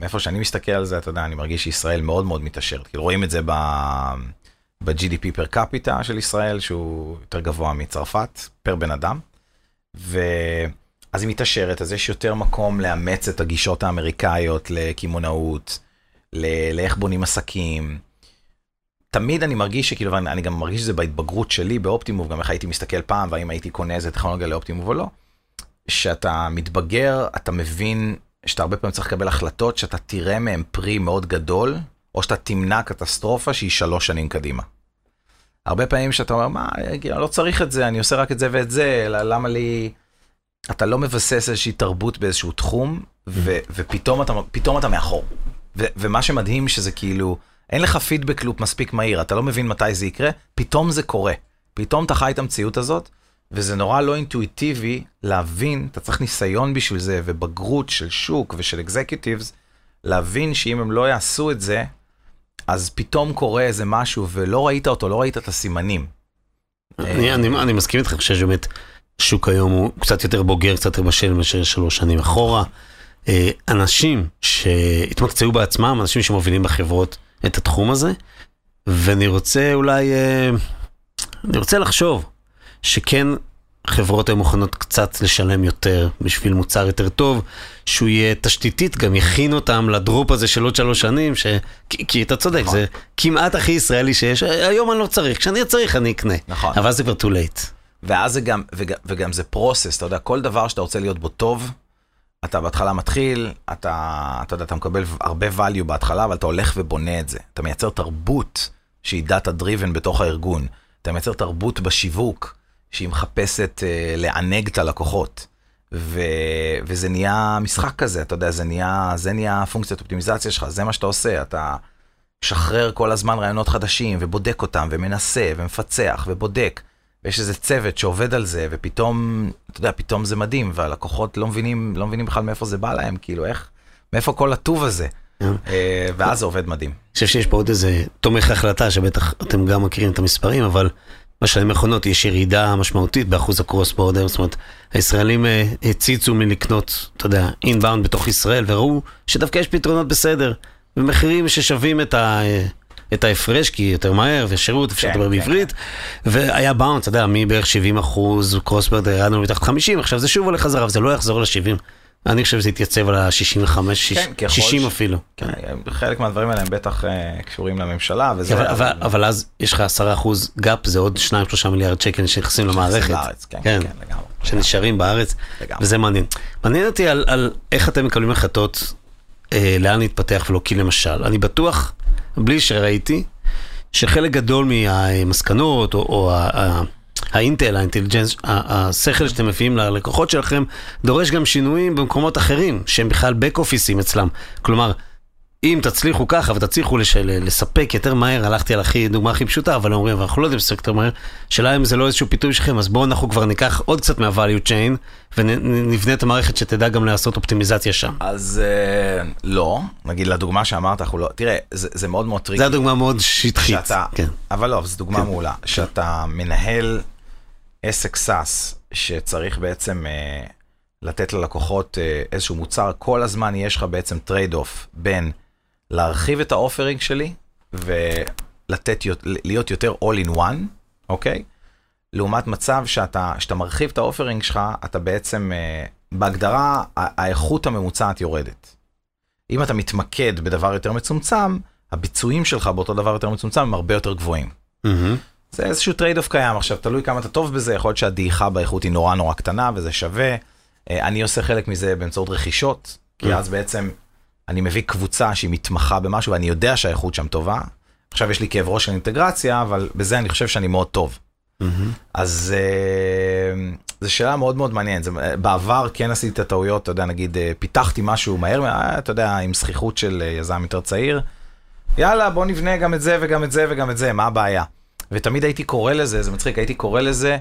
[SPEAKER 4] מאיפה שאני מסתכל על זה, אתה יודע, אני מרגיש שישראל מאוד מאוד מתעשרת. כאילו רואים את זה. ב-GDP פר קפיטה של ישראל, שהוא יותר גבוה מצרפת, פר בן אדם. ו... אז היא מתעשרת, אז יש יותר מקום לאמץ את הגישות האמריקאיות לקמעונאות, לאיך בונים עסקים. תמיד אני מרגיש שכאילו, אני, אני גם מרגיש שזה בהתבגרות שלי באופטימוב, גם איך הייתי מסתכל פעם, והאם הייתי קונה איזה טכנולוגיה לאופטימוב או לא. שאתה מתבגר, אתה מבין שאתה הרבה פעמים צריך לקבל החלטות שאתה תראה מהם פרי מאוד גדול, או שאתה תמנע קטסטרופה שהיא שלוש שנים קדימה. הרבה פעמים שאתה אומר, מה, אני לא צריך את זה, אני עושה רק את זה ואת זה, למה לי... אתה לא מבסס איזושהי תרבות באיזשהו תחום, ו- ופתאום אתה, אתה מאחור. ו- ומה שמדהים שזה כאילו, אין לך פידבק לופ מספיק מהיר, אתה לא מבין מתי זה יקרה, פתאום זה קורה. פתאום אתה חי את המציאות הזאת, וזה נורא לא אינטואיטיבי להבין, אתה צריך ניסיון בשביל זה, ובגרות של שוק ושל אקזקיוטיבס, להבין שאם הם לא יעשו את זה, אז פתאום קורה איזה משהו ולא ראית אותו, לא ראית את הסימנים.
[SPEAKER 3] אני, אני, אני מסכים איתך, אני חושב שבאמת שוק היום הוא קצת יותר בוגר, קצת יותר בשל מאשר שלוש שנים אחורה. אה, אנשים שהתמקצעו בעצמם, אנשים שמובילים בחברות את התחום הזה, ואני רוצה אולי, אה, אני רוצה לחשוב שכן חברות היו מוכנות קצת לשלם יותר בשביל מוצר יותר טוב, שהוא יהיה תשתיתית, גם יכין אותם לדרופ הזה של עוד שלוש שנים, ש... כי, כי אתה צודק,
[SPEAKER 4] נכון.
[SPEAKER 3] זה כמעט הכי ישראלי שיש, היום אני לא צריך, כשאני צריך אני אקנה.
[SPEAKER 4] נכון.
[SPEAKER 3] אבל זה כבר too late.
[SPEAKER 4] ואז זה גם, וגם, וגם זה פרוסס, אתה יודע, כל דבר שאתה רוצה להיות בו טוב, אתה בהתחלה מתחיל, אתה, אתה יודע, אתה מקבל הרבה value בהתחלה, אבל אתה הולך ובונה את זה. אתה מייצר תרבות שהיא דריבן בתוך הארגון. אתה מייצר תרבות בשיווק שהיא מחפשת אה, לענג את הלקוחות. ו, וזה נהיה משחק כזה, אתה יודע, זה נהיה, זה נהיה פונקציית אופטימיזציה שלך, זה מה שאתה עושה, אתה משחרר כל הזמן רעיונות חדשים ובודק אותם ומנסה ומפצח ובודק. ויש איזה צוות שעובד על זה, ופתאום, אתה יודע, פתאום זה מדהים, והלקוחות לא מבינים, לא מבינים בכלל מאיפה זה בא להם, כאילו, איך, מאיפה כל הטוב הזה. אה, ואז זה עובד מדהים.
[SPEAKER 3] אני חושב שיש פה עוד איזה תומך החלטה שבטח אתם גם מכירים את המספרים, אבל בשנים האחרונות יש ירידה משמעותית באחוז הקרוס בורדר, זאת אומרת, הישראלים אה, הציצו מלקנות, אתה יודע, אינבאונד בתוך ישראל, וראו שדווקא יש פתרונות בסדר, ומחירים ששווים את ה... אה, את ההפרש, כי יותר מהר, ושירות, אפשר
[SPEAKER 4] כן,
[SPEAKER 3] לדבר
[SPEAKER 4] כן,
[SPEAKER 3] בעברית, והיה באונד, אתה יודע, מבערך 70 אחוז, קרוס בורדר ירדנו מתחת 50, עכשיו זה שוב הולך חזרה, וזה לא יחזור ל-70. אני חושב שזה התייצב על ה-65,
[SPEAKER 4] כן, ככל
[SPEAKER 3] 60
[SPEAKER 4] ש-
[SPEAKER 3] אפילו.
[SPEAKER 4] כן, חלק מהדברים האלה הם בטח אה, קשורים לממשלה, וזה...
[SPEAKER 3] אבל, אבל, אבל אז יש לך 10% גאפ, זה עוד 2-3 מיליארד שקל שנכנסים למערכת.
[SPEAKER 4] לארץ, כן, כן, כן, לגמרי.
[SPEAKER 3] שנשארים בארץ,
[SPEAKER 4] לגמרי.
[SPEAKER 3] וזה מעניין. מעניין אותי על, על איך אתם מקבלים החלטות אה, לאן להתפתח ולא, כי למשל, אני בטוח, בלי שראיתי, שחלק גדול מהמסקנות, או, או ה-intel, ה-intelligence, השכל שאתם מביאים ללקוחות שלכם, דורש גם שינויים במקומות אחרים, שהם בכלל back office-ים אצלם. כלומר, אם תצליחו ככה ותצליחו לש... לספק יותר מהר, הלכתי על הכי, דוגמה הכי פשוטה, אבל אומרים, אנחנו לא יודעים לספק יותר מהר, שאלה אם זה לא איזשהו פיתוי שלכם, אז בואו אנחנו כבר ניקח עוד קצת מה-value chain, ונבנה את המערכת שתדע גם לעשות אופטימיזציה שם.
[SPEAKER 4] אז אה, לא, נגיד לדוגמה שאמרת, אנחנו לא, תראה, זה, זה מאוד מאוד טריקי.
[SPEAKER 3] זו הדוגמה מאוד שטחית.
[SPEAKER 4] שאתה,
[SPEAKER 3] כן.
[SPEAKER 4] אבל לא, זו דוגמה
[SPEAKER 3] כן.
[SPEAKER 4] מעולה. שאתה מנהל עסק SaaS, שצריך בעצם אה, לתת ללקוחות אה, איזשהו מוצר, כל הזמן יש לך בעצם trade-off בין להרחיב את ה-offering שלי ולתת, יות- להיות יותר all in one, אוקיי? לעומת מצב שאתה, שאתה מרחיב את ה-offering שלך, אתה בעצם, אה, בהגדרה, האיכות הממוצעת יורדת. אם אתה מתמקד בדבר יותר מצומצם, הביצועים שלך באותו דבר יותר מצומצם הם הרבה יותר גבוהים.
[SPEAKER 3] מהמם.
[SPEAKER 4] זה איזשהו trade-off קיים, עכשיו תלוי כמה אתה טוב בזה, יכול להיות שהדעיכה באיכות היא נורא נורא קטנה וזה שווה. אה, אני עושה חלק מזה באמצעות רכישות, כי
[SPEAKER 3] Mm.
[SPEAKER 4] אז בעצם אני מביא קבוצה שהיא מתמחה במשהו ואני יודע שהאיכות שם טובה. עכשיו יש לי כאב ראש של אינטגרציה, אבל בזה אני חושב שאני מאוד טוב. אז אה, זו שאלה מאוד מאוד מעניינת. זה, אה, בעבר כן עשיתי את הטעויות, אתה יודע, נגיד פיתחתי משהו מהר, אתה יודע, עם זחיחות של יזם יותר צעיר. יאללה, בוא נבנה גם את זה וגם את זה וגם את זה, מה הבעיה? ותמיד הייתי קורא לזה, זה מצחיק, הייתי קורא לזה,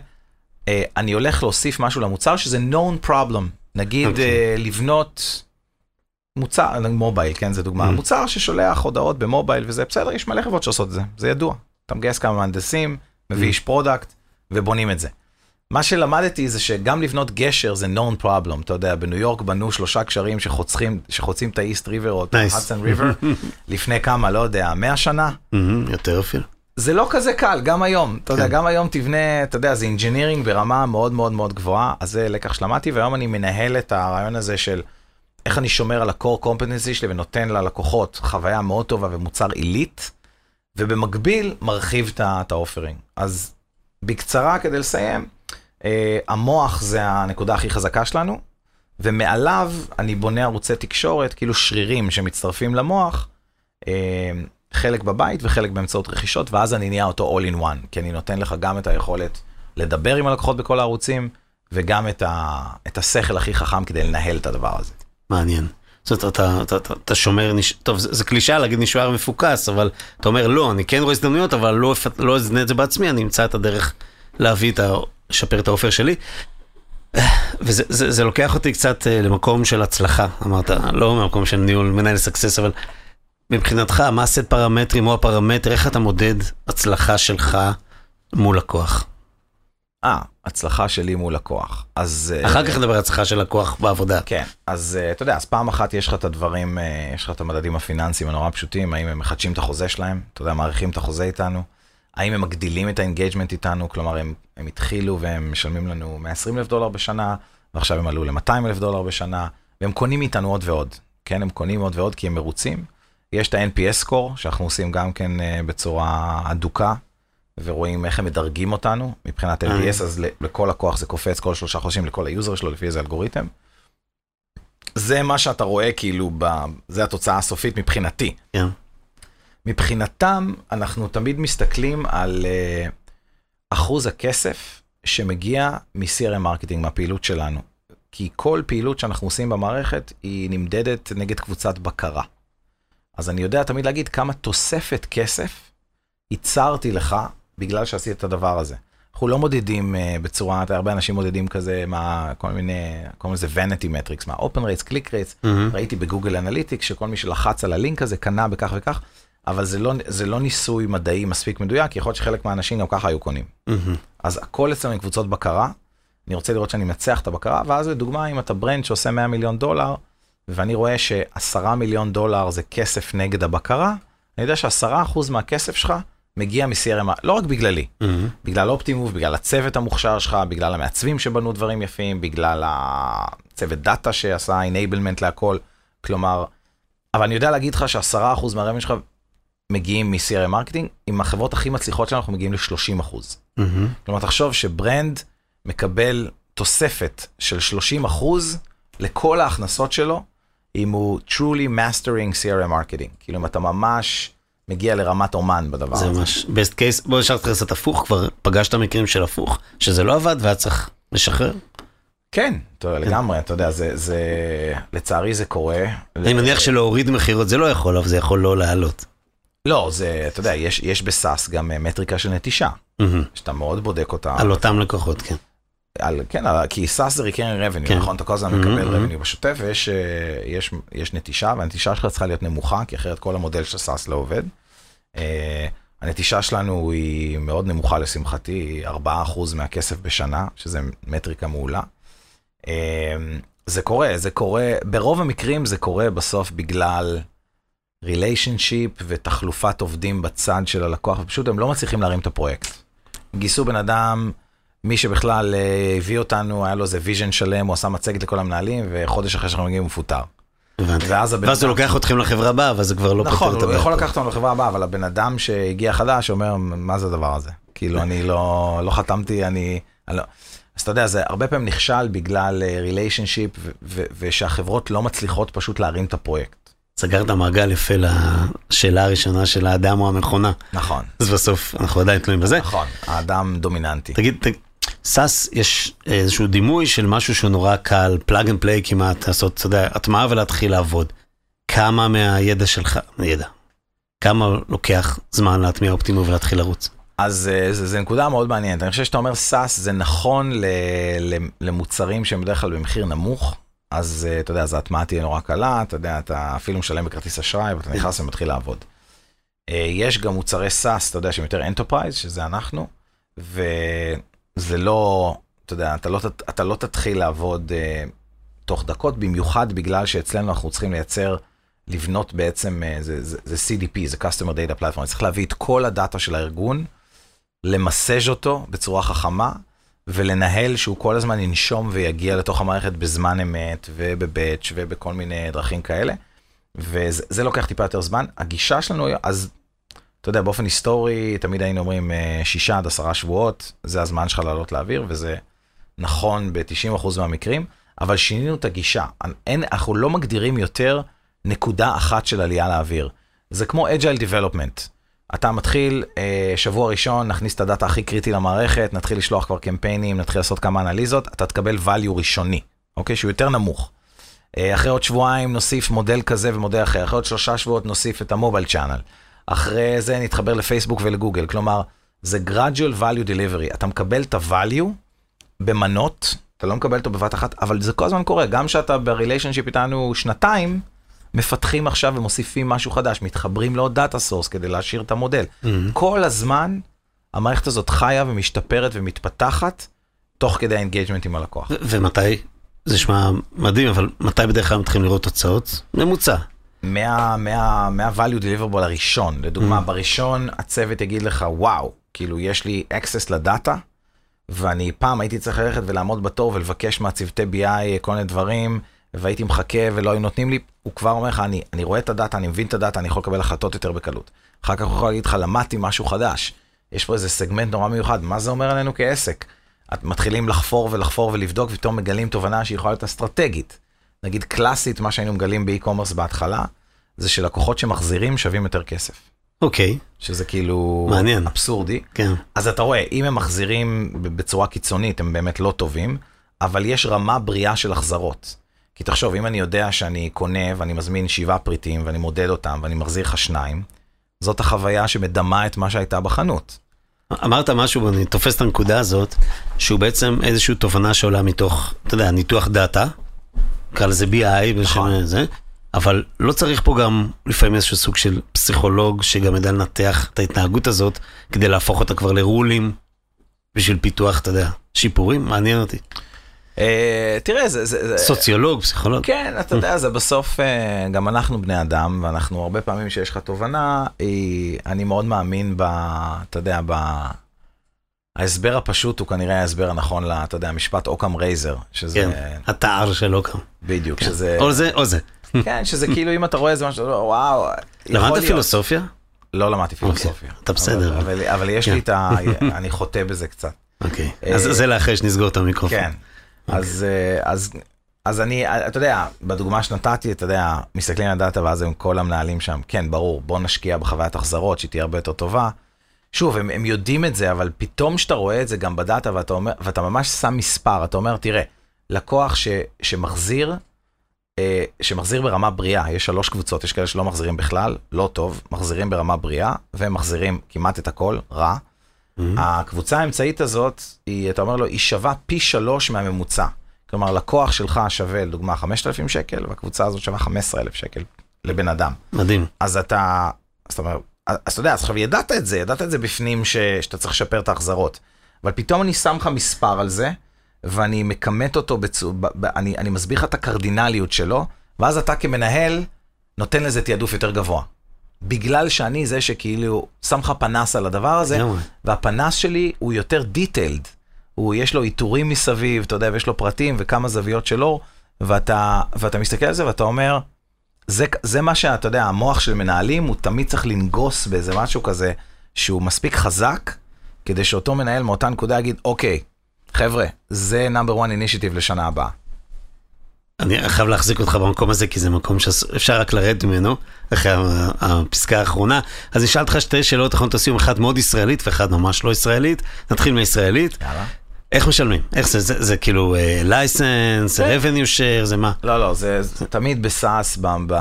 [SPEAKER 4] אה, אני הולך להוסיף משהו למוצר שזה known problem. נגיד
[SPEAKER 3] אוקיי.
[SPEAKER 4] אה, לבנות מוצר, מובייל, כן, זה דוגמה,
[SPEAKER 3] Mm.
[SPEAKER 4] מוצר ששולח הודעות במובייל וזה, בסדר, יש מלא חברות שעושות את זה, זה ידוע. אתה מגייס כמה מהנדסים, מביא
[SPEAKER 3] Mm.
[SPEAKER 4] איש product ובונים את זה. מה שלמדתי זה שגם לבנות גשר זה known problem, אתה יודע, בניו יורק בנו שלושה גשרים שחוצים, שחוצים את האיסט ריבר או את
[SPEAKER 3] Nice.
[SPEAKER 4] ההדסון ריבר, לפני כמה, לא יודע, 100 שנה.
[SPEAKER 3] מהמם. יותר אפילו.
[SPEAKER 4] זה לא כזה קל, גם היום. אתה יודע,
[SPEAKER 3] כן.
[SPEAKER 4] גם היום תבנה, אתה יודע, זה engineering ברמה מאוד מאוד מאוד גבוהה, אז זה לקח שלמדתי, והיום אני מנהל את הרעיון הזה של איך אני שומר על ה-core competency שלי ונותן ללקוחות חוויה מאוד טובה ומוצר עילית, ובמקביל מרחיב את ה-offering. אז בקצרה, כדי לסיים, אה, המוח זה הנקודה הכי חזקה שלנו, ומעליו אני בונה ערוצי תקשורת, כאילו שרירים שמצטרפים למוח, אה, חלק בבית וחלק באמצעות רכישות, ואז אני נהיה אותו all in one, כי אני נותן לך גם את היכולת לדבר עם הלקוחות בכל הערוצים, וגם את, ה, את השכל הכי חכם כדי לנהל את הדבר הזה.
[SPEAKER 3] מעניין. זאת אומרת, אתה, אתה, אתה, אתה שומר, נש... טוב, זה, זה קלישאה להגיד נשאר מפוקס, אבל אתה אומר, לא, אני כן רואה הזדמנויות, אבל לא, לא אזנה את זה בעצמי, אני אמצא את הדרך להביא את ה... לשפר את האופר שלי. וזה זה, זה לוקח אותי קצת אה, למקום של הצלחה, אמרת, לא ממקום של ניהול מנהל סקסס, אבל מבחינתך, מה הסט פרמטרים או הפרמטר, איך אתה מודד הצלחה שלך מול לקוח?
[SPEAKER 4] אה, הצלחה שלי מול לקוח. אז... אה,
[SPEAKER 3] אחר כך נדבר על הצלחה של לקוח בעבודה.
[SPEAKER 4] כן, אז אה, אתה יודע, אז פעם אחת יש לך את הדברים, אה, יש לך את המדדים הפיננסיים הנורא פשוטים, האם הם מחדשים את החוזה שלהם, אתה יודע, מעריכים את החוזה איתנו, האם הם מגדילים את ה-engagement איתנו, כלומר הם, הם התחילו והם משלמים לנו 120 אלף דולר בשנה, ועכשיו הם עלו ל-200 אלף דולר בשנה, והם קונים מאיתנו עוד ועוד, כן, הם קונים עוד ועוד כי הם מרוצים. יש את ה-NPS score, שאנחנו עושים גם כן אה, בצורה אדוקה, ורואים איך הם מדרגים אותנו, מבחינת
[SPEAKER 3] אה.
[SPEAKER 4] NPS, אז לכל לקוח זה קופץ כל שלושה חודשים לכל היוזר שלו, לפי איזה אלגוריתם. זה מה שאתה רואה כאילו, ב... זה התוצאה הסופית מבחינתי.
[SPEAKER 3] כן.
[SPEAKER 4] מבחינתם, אנחנו תמיד מסתכלים על אה, אחוז הכסף שמגיע מ-CRM marketing, מהפעילות שלנו. כי כל פעילות שאנחנו עושים במערכת היא נמדדת נגד קבוצת בקרה. אז אני יודע תמיד להגיד כמה תוספת כסף ייצרתי לך בגלל שעשית את הדבר הזה. אנחנו לא מודדים אה, בצורה, הרבה אנשים מודדים כזה, מה, כל מיני, קוראים לזה vanity metrics, מה open rates, click rates,
[SPEAKER 3] מהמם.
[SPEAKER 4] ראיתי בגוגל אנליטיקס שכל מי שלחץ על הלינק הזה קנה בכך וכך, אבל זה לא, זה לא ניסוי מדעי מספיק מדויק, כי יכול להיות שחלק מהאנשים גם ככה היו קונים.
[SPEAKER 3] מהמם.
[SPEAKER 4] אז הכל אצלנו עם קבוצות בקרה, אני רוצה לראות שאני מנצח את הבקרה, ואז לדוגמה, אם אתה ברנד שעושה 100 מיליון דולר, ואני רואה שעשרה מיליון דולר זה כסף נגד הבקרה, אני יודע שעשרה אחוז מהכסף שלך מגיע מ-CRM, לא רק בגללי,
[SPEAKER 3] מהמם.
[SPEAKER 4] בגלל אופטימוב, בגלל הצוות המוכשר שלך, בגלל המעצבים שבנו דברים יפים, בגלל ה... צוות דאטה שעשה enablement להכל, כלומר, אבל אני יודע להגיד לך שעשרה אחוז מה-revenue שלך מגיעים מ-CRM marketing, עם החברות הכי מצליחות שלנו אנחנו מגיעים ל-30 אחוז.
[SPEAKER 3] מהמם.
[SPEAKER 4] כלומר, תחשוב שברנד מקבל תוספת של 30 אחוז לכל ההכנסות שלו, אם הוא truly mastering CRM marketing. כאילו, אם אתה ממש מגיע לרמת אומן בדבר
[SPEAKER 3] זה
[SPEAKER 4] הזה.
[SPEAKER 3] ממש best case. בוא נשאר אותך קצת הפוך, כבר פגשת מקרים של הפוך, שזה לא עבד והיה צריך לשחרר.
[SPEAKER 4] כן, יודע, לגמרי, אתה יודע, זה, זה, לצערי זה קורה.
[SPEAKER 3] אני מניח שלהוריד מכירות זה לא יכול, אבל זה יכול לא לעלות.
[SPEAKER 4] לא, זה, אתה יודע, יש, יש ב-SaaS גם אה, מטריקה של נטישה,
[SPEAKER 3] מהמם.
[SPEAKER 4] שאתה מאוד בודק אותה.
[SPEAKER 3] על אותם לקוחות, כן.
[SPEAKER 4] על, כן, על, כי SaaS זה recurring revenue,
[SPEAKER 3] כן.
[SPEAKER 4] נכון? אתה כל הזמן
[SPEAKER 3] Mhm,
[SPEAKER 4] מקבל
[SPEAKER 3] mhm.
[SPEAKER 4] revenue בשוטף, ויש אה, יש, יש נטישה, והנטישה שלך צריכה להיות נמוכה, כי אחרת כל המודל של SaaS לא עובד. אה, הנטישה שלנו היא מאוד נמוכה לשמחתי, היא 4% מהכסף בשנה, שזה מטריקה מעולה. אה, זה קורה, זה קורה, ברוב המקרים זה קורה בסוף בגלל relationship ותחלופת עובדים בצד של הלקוח, ופשוט הם לא מצליחים להרים את הפרויקט. גייסו בן אדם, מי שבכלל אה, הביא אותנו, היה לו איזה vision שלם, הוא עשה מצגת לכל המנהלים, וחודש אחרי שאנחנו מגיעים הוא מפוטר. ואז הבן
[SPEAKER 3] ואז הוא לוקח אתכם לחברה הבאה, ואז זה כבר לא
[SPEAKER 4] נכון,
[SPEAKER 3] פותר את
[SPEAKER 4] הוא
[SPEAKER 3] הבעיה.
[SPEAKER 4] יכול לקחת אותנו לחברה הבאה, אבל הבן אדם שהגיע חדש אומר, מה זה הדבר הזה? כאילו, אני לא, לא חתמתי, אני... אני לא... אז אתה יודע, זה הרבה פעמים נכשל בגלל relationship, ושהחברות לא מצליחות פשוט להרים את הפרויקט.
[SPEAKER 3] סגרת מעגל יפה לשאלה הראשונה של האדם או המכונה.
[SPEAKER 4] נכון,
[SPEAKER 3] אז בסוף אנחנו עדיין תלויים בזה.
[SPEAKER 4] נכון, האדם דומיננטי.
[SPEAKER 3] תגיד, SaaS, יש איזשהו דימוי של משהו שהוא נורא קל, plug and play כמעט, לעשות, אתה יודע, הטמעה ולהתחיל לעבוד. כמה מהידע שלך, ידע, כמה לוקח זמן להטמיע אופטימוב ולהתחיל לרוץ?
[SPEAKER 4] אז אה, זה נקודה מאוד מעניינת. אני חושב שאתה אומר SaaS זה נכון ל, ל, למוצרים שהם בדרך כלל במחיר נמוך, אז אה, אתה יודע, אז ההטמעה תהיה נורא קלה, אתה יודע, אתה אפילו משלם בכרטיס אשראי ואתה נכנס ומתחיל לעבוד. אה, יש גם מוצרי SaaS, אתה יודע, שהם יותר enterprise, שזה אנחנו, וזה לא, אתה יודע, אתה לא, אתה לא תתחיל לעבוד אה, תוך דקות, במיוחד בגלל שאצלנו אנחנו צריכים לייצר, לבנות בעצם, אה, זה, זה, זה CDP, זה Customer Data Platform, אני צריך להביא את כל הדאטה של הארגון, למסז' אותו בצורה חכמה, ולנהל שהוא כל הזמן ינשום ויגיע לתוך המערכת בזמן אמת, ובבאץ' ובכל מיני דרכים כאלה. וזה זה לוקח טיפה יותר זמן. הגישה שלנו, אז אתה יודע, באופן היסטורי, תמיד היינו אומרים אה, שישה עד עשרה שבועות, זה הזמן שלך לעלות לאוויר, וזה נכון ב-90% מהמקרים, אבל שינינו את הגישה. אין, אנחנו לא מגדירים יותר נקודה אחת של עלייה לאוויר. זה כמו agile development. אתה מתחיל, אה, שבוע ראשון, נכניס את הדאטה הכי קריטי למערכת, נתחיל לשלוח כבר קמפיינים, נתחיל לעשות כמה אנליזות, אתה תקבל value ראשוני, אוקיי? שהוא יותר נמוך. אה, אחרי עוד שבועיים נוסיף מודל כזה ומודל אחר, אחרי עוד שלושה שבועות נוסיף את המובייל צ'אנל. אחרי זה נתחבר לפייסבוק ולגוגל, כלומר, זה gradual value delivery, אתה מקבל את ה-value במנות, אתה לא מקבל אותו בבת אחת, אבל זה כל הזמן קורה, גם שאתה ב relationship איתנו שנתיים, מפתחים עכשיו ומוסיפים משהו חדש, מתחברים לעוד data source כדי להעשיר את המודל. כל הזמן המערכת הזאת חיה ומשתפרת ומתפתחת, תוך כדי ה engagement עם הלקוח.
[SPEAKER 3] ומתי, זה נשמע מדהים, אבל מתי בדרך כלל מתחילים לראות תוצאות? ממוצע.
[SPEAKER 4] מה, מה, מה value deliverable הראשון, לדוגמה, בראשון הצוות יגיד לך, וואו, כאילו יש לי access לדאטה, ואני פעם הייתי צריך ללכת ולעמוד בתור ולבקש מהצוותי BI כל מיני דברים, והייתי מחכה ולא היו נותנים לי, הוא כבר אומר לך, אני, אני רואה את הדאטה, אני מבין את הדאטה, אני יכול לקבל החלטות יותר בקלות. אחר כך הוא יכול להגיד לך, למדתי משהו חדש. יש פה איזה סגמנט נורא מיוחד, מה זה אומר עלינו כעסק? את מתחילים לחפור ולחפור ולבדוק, ופתאום מגלים תובנה שהיא יכולה להיות אסטרטגית. נגיד קלאסית, מה שהיינו מגלים באי-קומרס בהתחלה, זה שלקוחות שמחזירים שווים יותר כסף.
[SPEAKER 3] אוקיי,
[SPEAKER 4] שזה כאילו
[SPEAKER 3] מעניין.
[SPEAKER 4] אבסורדי.
[SPEAKER 3] כן.
[SPEAKER 4] אז אתה רואה, אם הם מחזירים בצורה קיצונית, הם באמת לא טובים, אבל יש רמה בריאה של החזרות. כי תחשוב, אם אני יודע שאני קונה ואני מזמין שבעה פריטים ואני מודד אותם ואני מחזיר לך שניים, זאת החוויה שמדמה את מה שהייתה בחנות.
[SPEAKER 3] אמרת משהו, ואני תופס את הנקודה הזאת, שהוא בעצם איזושהי תובנה שעולה מתוך, אתה יודע, ניתוח דאטה, נקרא לזה BI, בשם
[SPEAKER 4] נכון.
[SPEAKER 3] זה, אבל לא צריך פה גם לפעמים איזשהו סוג של פסיכולוג שגם יודע לנתח את ההתנהגות הזאת, כדי להפוך אותה כבר לרולים, בשביל פיתוח, אתה יודע, שיפורים, מעניין אותי.
[SPEAKER 4] אה, תראה, זה... זה,
[SPEAKER 3] סוציולוג, פסיכולוג.
[SPEAKER 4] כן, אתה יודע, זה בסוף, אה, גם אנחנו בני אדם, ואנחנו הרבה פעמים שיש לך תובנה, אני מאוד מאמין ב... אתה יודע, ב... ההסבר הפשוט הוא כנראה ההסבר הנכון ל, אתה יודע, משפט אוקם רייזר, שזה,
[SPEAKER 3] כן, התער שלו כאן.
[SPEAKER 4] בדיוק,
[SPEAKER 3] כן.
[SPEAKER 4] שזה,
[SPEAKER 3] או זה או זה.
[SPEAKER 4] כן, שזה כאילו אם אתה רואה איזה משהו, וואו,
[SPEAKER 3] למדת. פילוסופיה?
[SPEAKER 4] לא למדתי פילוסופיה.
[SPEAKER 3] אתה בסדר.
[SPEAKER 4] אבל, אבל, אבל יש
[SPEAKER 3] כן.
[SPEAKER 4] לי את ה... אני חוטא בזה קצת.
[SPEAKER 3] אוקיי.
[SPEAKER 4] אה,
[SPEAKER 3] אז זה לאחרי שנסגור את המיקרופון.
[SPEAKER 4] כן. אז, אה, אז, אז אני, אתה יודע, בדוגמה שנתתי, אתה יודע, מסתכלים על דאטה ואז הם כל המנהלים שם, כן, ברור, בוא נשקיע בחוויית החזרות, שהיא תהיה הרבה יותר טובה. שוב, הם, הם יודעים את זה, אבל פתאום שאתה רואה את זה גם בדאטה ואתה, אומר, ואתה ממש שם מספר, אתה אומר, תראה, לקוח ש, שמחזיר, אה, שמחזיר ברמה בריאה, יש שלוש קבוצות, יש כאלה שלא מחזירים בכלל, לא טוב, מחזירים ברמה בריאה, ומחזירים כמעט את הכל, רע.
[SPEAKER 3] מהמם.
[SPEAKER 4] הקבוצה האמצעית הזאת, היא, אתה אומר לו, היא שווה פי שלוש מהממוצע. כלומר, לקוח שלך שווה, לדוגמה, 5,000 שקל, והקבוצה הזאת שווה 15,000 שקל לבן אדם.
[SPEAKER 3] מדהים.
[SPEAKER 4] אז אתה, אז אתה אומר, אז אתה יודע, אז עכשיו ידעת את זה, ידעת את זה בפנים ש, שאתה צריך לשפר את ההחזרות. אבל פתאום אני שם לך מספר על זה, ואני מכמת אותו, בצו, ב, ב, אני, אני מסביר לך את הקרדינליות שלו, ואז אתה כמנהל נותן לזה תעדוף יותר גבוה. בגלל שאני זה שכאילו שם לך פנס על הדבר הזה. והפנס שלי הוא יותר דיטיילד. הוא, יש לו עיטורים מסביב, אתה יודע, ויש לו פרטים וכמה זוויות שלו, ואתה, ואתה מסתכל על זה ואתה אומר, זה, זה מה שאתה יודע, המוח של מנהלים, הוא תמיד צריך לנגוס באיזה משהו כזה, שהוא מספיק חזק, כדי שאותו מנהל מאותה נקודה יגיד, אוקיי, חבר'ה, זה number one initiative לשנה הבאה.
[SPEAKER 3] אני חייב להחזיק אותך במקום הזה, כי זה מקום שאפשר רק לרדת ממנו, אחרי הפסקה האחרונה. אז אני אשאל אותך שתי שאלות אחרונות לסיום, אחת מאוד ישראלית ואחת ממש לא ישראלית. נתחיל מהישראלית.
[SPEAKER 4] יאללה.
[SPEAKER 3] איך משלמים? איך זה? זה, זה כאילו לייסנס,
[SPEAKER 4] כן.
[SPEAKER 3] revenue share, זה מה?
[SPEAKER 4] לא, לא, זה, זה תמיד בסאס, ב, ב,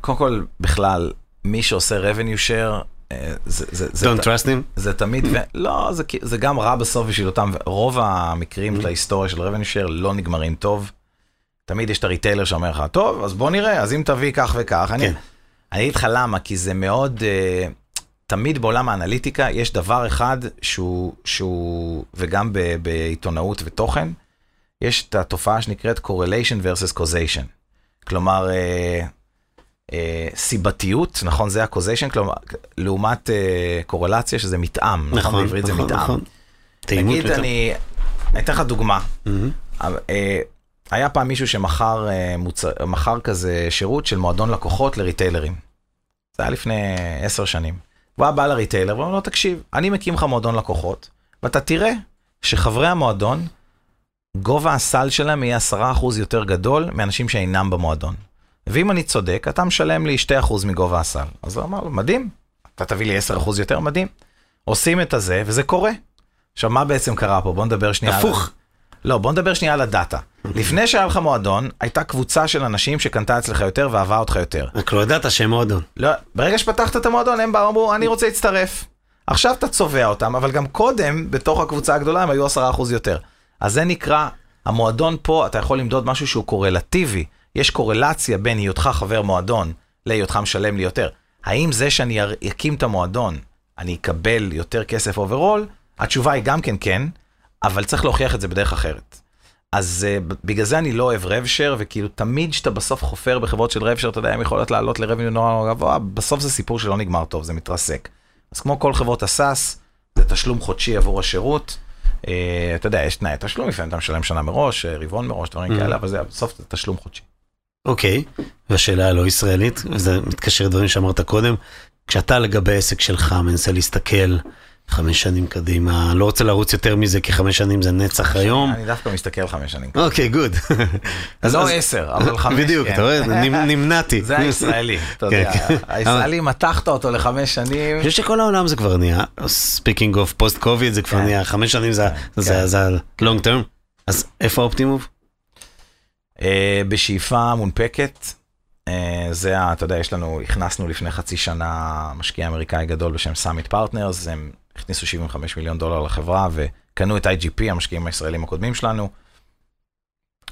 [SPEAKER 4] קודם כל, בכלל, מי שעושה revenue share, אה, זה, זה, זה,
[SPEAKER 3] Don't trust him?
[SPEAKER 4] זה תמיד, ו... לא, זה, זה גם רע בסוף בשביל אותם, רוב המקרים
[SPEAKER 3] Mm-hmm.
[SPEAKER 4] של ההיסטוריה של revenue share לא נגמרים טוב. תמיד יש את הריטיילר שאומר לך, טוב, אז בוא נראה, אז אם תביא כך וכך, אני
[SPEAKER 3] כן.
[SPEAKER 4] אני אגיד לך למה, כי זה מאוד, uh, תמיד בעולם האנליטיקה יש דבר אחד שהוא, שהוא וגם ב, בעיתונאות ותוכן, יש את התופעה שנקראת correlation versus causation. כלומר, uh, uh, סיבתיות, נכון, זה ה-causation, כלומר, לעומת uh, קורלציה שזה מתאם, נכון,
[SPEAKER 3] נכון,
[SPEAKER 4] בעברית זה
[SPEAKER 3] נכון,
[SPEAKER 4] מתאם.
[SPEAKER 3] נכון.
[SPEAKER 4] נגיד. אני, אני אתן לך דוגמה. אה, היה פעם מישהו שמכר אה, מוצר, כזה שירות של מועדון לקוחות לריטיילרים. זה היה לפני עשר שנים. הוא היה בא לריטיילר ואומר לו, תקשיב, אני מקים לך מועדון לקוחות, ואתה תראה שחברי המועדון, גובה הסל שלהם יהיה 10% יותר גדול מאנשים שאינם במועדון. ואם אני צודק, אתה משלם לי 2% מגובה הסל. אז הוא אמר לו, מדהים, אתה תביא לי 10% יותר, מדהים. עושים את הזה, וזה קורה. עכשיו, מה בעצם קרה פה? בוא נדבר שנייה. על-
[SPEAKER 3] הפוך.
[SPEAKER 4] לא, בוא נדבר שנייה על הדאטה. לפני שהיה לך מועדון, הייתה קבוצה של אנשים שקנתה אצלך יותר ואהבה אותך יותר.
[SPEAKER 3] רק לא ידעת שהם מועדון.
[SPEAKER 4] לא, ברגע שפתחת את המועדון, הם באו, אמרו, אני רוצה להצטרף. עכשיו אתה צובע אותם, אבל גם קודם, בתוך הקבוצה הגדולה, הם היו 10% יותר. אז זה נקרא, המועדון פה, אתה יכול למדוד משהו שהוא קורלטיבי. יש קורלציה בין היותך חבר מועדון להיותך משלם לי יותר. האם זה שאני אקים את המועדון, אני אקבל יותר כסף overall? התשובה היא גם כן כן, אבל צריך להוכיח את זה בדרך אחרת. אז uh, בגלל זה אני לא אוהב rev share, וכאילו תמיד כשאתה בסוף חופר בחברות של rev share, אתה יודע, הן יכולות לעלות ל revenue נורא גבוה, בסוף זה סיפור שלא נגמר טוב, זה מתרסק. אז כמו כל חברות הסאס, זה תשלום חודשי עבור השירות. Uh, אתה יודע, יש תנאי תשלום, לפעמים אתה משלם שנה מראש, אה, רבעון מראש, דברים
[SPEAKER 3] Mm.
[SPEAKER 4] כאלה, אבל זה בסוף זה תשלום חודשי.
[SPEAKER 3] אוקיי, והשאלה הלא ישראלית, וזה מתקשר לדברים שאמרת קודם, כשאתה לגבי עסק שלך מנסה להסתכל חמש שנים קדימה, לא רוצה לרוץ יותר מזה, כי חמש שנים זה נצח היום.
[SPEAKER 4] אני דווקא מסתכל חמש שנים.
[SPEAKER 3] אוקיי, גוד.
[SPEAKER 4] לא עשר, אבל חמש,
[SPEAKER 3] בדיוק,
[SPEAKER 4] כן.
[SPEAKER 3] אתה רואה, נמ- נמנעתי.
[SPEAKER 4] זה הישראלי, אתה
[SPEAKER 3] כן,
[SPEAKER 4] יודע,
[SPEAKER 3] כן.
[SPEAKER 4] הישראלי מתחת אותו לחמש שנים.
[SPEAKER 3] אני חושב שכל העולם זה כבר נהיה, speaking of post COVID זה כבר
[SPEAKER 4] כן.
[SPEAKER 3] נהיה, חמש שנים זה
[SPEAKER 4] כן, כן.
[SPEAKER 3] ה long term. אז איפה האופטימוב?
[SPEAKER 4] אה, בשאיפה מונפקת. אה, זה, אתה יודע, יש לנו, הכנסנו לפני חצי שנה משקיע אמריקאי גדול בשם סאמיט פרטנרס, הם הכניסו 75 מיליון דולר לחברה וקנו את IGP, המשקיעים הישראלים הקודמים שלנו,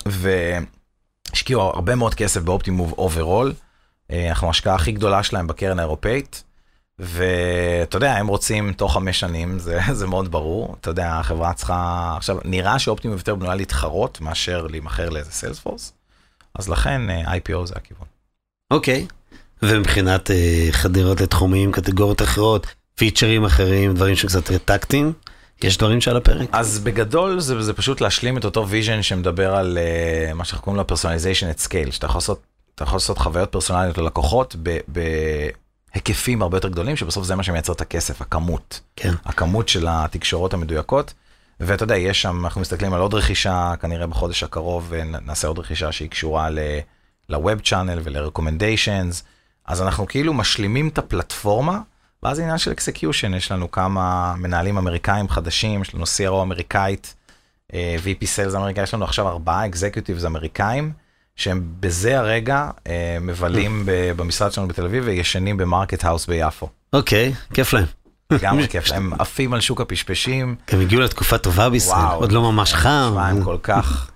[SPEAKER 4] והשקיעו הרבה מאוד כסף באופטימוב overall. אה, אנחנו ההשקעה הכי גדולה שלהם בקרן האירופאית. ואתה יודע, הם רוצים תוך חמש שנים, זה, זה מאוד ברור. אתה יודע, החברה צריכה... עכשיו, נראה שאופטימוב יותר בנויה להתחרות מאשר להימכר לאיזה סיילספורס, אז לכן אה, IPO זה הכיוון.
[SPEAKER 3] אוקיי. ומבחינת אה, חדירות לתחומים, קטגוריות אחרות, פיצ'רים אחרים, דברים שקצת טקטיים, יש דברים שעל הפרק.
[SPEAKER 4] אז בגדול זה, זה פשוט להשלים את אותו vision שמדבר על uh, מה שאנחנו קוראים לו personalization at scale, שאתה יכול לעשות, אתה יכול לעשות חוויות פרסונליות ללקוחות בהיקפים הרבה יותר גדולים, שבסוף זה מה שמייצר את הכסף, הכמות.
[SPEAKER 3] כן.
[SPEAKER 4] הכמות של התקשורות המדויקות. ואתה יודע, יש שם, אנחנו מסתכלים על עוד רכישה, כנראה בחודש הקרוב נעשה עוד רכישה שהיא קשורה ל Web Channel ול Recommendations, אז אנחנו כאילו משלימים את הפלטפורמה. ואז עניין של execution, יש לנו כמה מנהלים אמריקאים חדשים, יש לנו CRO אמריקאית, אה, VP Sales אמריקאי, יש לנו עכשיו ארבעה executives אמריקאים, שהם בזה הרגע אה, מבלים במשרד שלנו בתל אביב וישנים במרקט האוס ביפו.
[SPEAKER 3] אוקיי, כיף להם.
[SPEAKER 4] לגמרי כיף, הם עפים על שוק הפשפשים.
[SPEAKER 3] הם הגיעו לתקופה טובה בישראל, עוד לא ממש חם.
[SPEAKER 4] הם כל כך...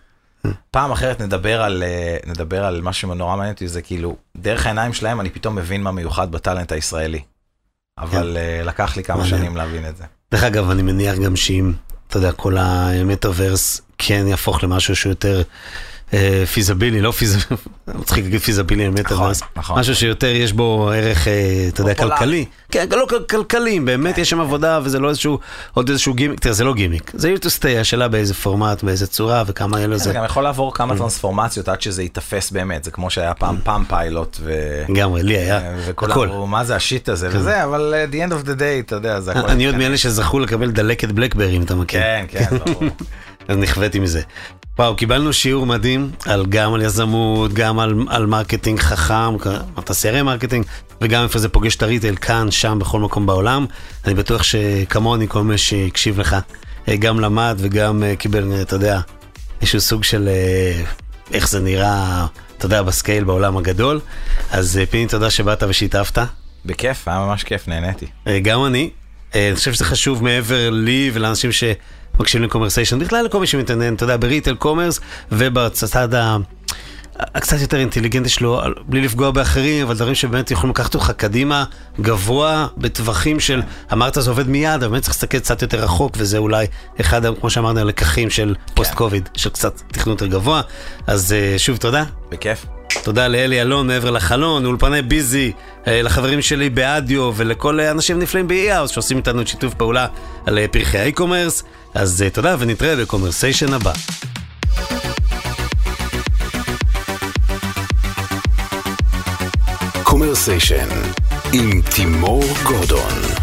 [SPEAKER 4] פעם אחרת נדבר על, אה, נדבר על משהו נורא מעניין אותי, זה כאילו, דרך העיניים שלהם אני פתאום מבין מה מיוחד ב talent הישראלי. אבל כן. לקח לי כמה שנים להבין את זה.
[SPEAKER 3] דרך אגב, אני מניח גם שאם, אתה יודע, כל המטאוורס כן יהפוך למשהו שהוא יותר feasible, לא feasible, מצחיק להגיד feasible על מטאוורס, משהו שיותר יש בו ערך, אתה יודע, כלכלי. כן, לא כלכלי, באמת יש שם עבודה וזה לא איזשהו, עוד איזשהו גימיק, תראה, זה לא גימיק, זה to stay, השאלה באיזה פורמט, באיזה צורה וכמה יהיה לו זה.
[SPEAKER 4] זה גם יכול לעבור כמה טרנספורמציות עד שזה ייתפס באמת, זה כמו שהיה פעם פעם פיילוט.
[SPEAKER 3] לגמרי, לי היה,
[SPEAKER 4] הכל. מה זה ה shit הזה וזה, אבל the end of the day, אתה יודע, זה הכל.
[SPEAKER 3] אני עוד מאלה שזכו לקבל דלקת בלקברי, אם אתה מכיר.
[SPEAKER 4] כן, כן, ברור.
[SPEAKER 3] אז נכוויתי מזה. וואו, קיבלנו שיעור מדהים על גם על יזמות, גם על, על marketing חכם, אתה CRM marketing, וגם איפה זה פוגש את ה retail, כאן, שם, בכל מקום בעולם. אני בטוח שכמוני, כל מי שהקשיב לך, גם למד וגם קיבל, אתה יודע, איזשהו סוג של איך זה נראה, אתה יודע, ב scale בעולם הגדול. אז פיני, תודה שבאת ושיתפת.
[SPEAKER 4] בכיף, היה ממש כיף, נהניתי.
[SPEAKER 3] גם אני. אני חושב שזה חשוב מעבר לי ולאנשים ש... מקשיבים לקומרסיישן, בכלל לכל מי שמתעניין, אתה יודע, ב retail commerce ובצד ה... הקצת יותר אינטליגנטי שלו, בלי לפגוע באחרים, אבל דברים שבאמת יכולים לקחת אותך קדימה, גבוה, בטווחים של, אמרת זה עובד מיד, אבל באמת צריך להסתכל קצת יותר רחוק, וזה אולי אחד, כמו שאמרנו, הלקחים של post COVID, של קצת תכנון יותר גבוה. אז שוב, תודה.
[SPEAKER 4] בכיף.
[SPEAKER 3] תודה לאלי אלון מעבר לחלון, אולפני ביזי, לחברים שלי באודיו ולכל האנשים נפלאים ב-e-house שעושים איתנו שיתוף פעולה על פרקי ה e-commerce. אז תודה ונתראה בקומרסיישן הבא.
[SPEAKER 2] קומרסיישן עם תימור גורדון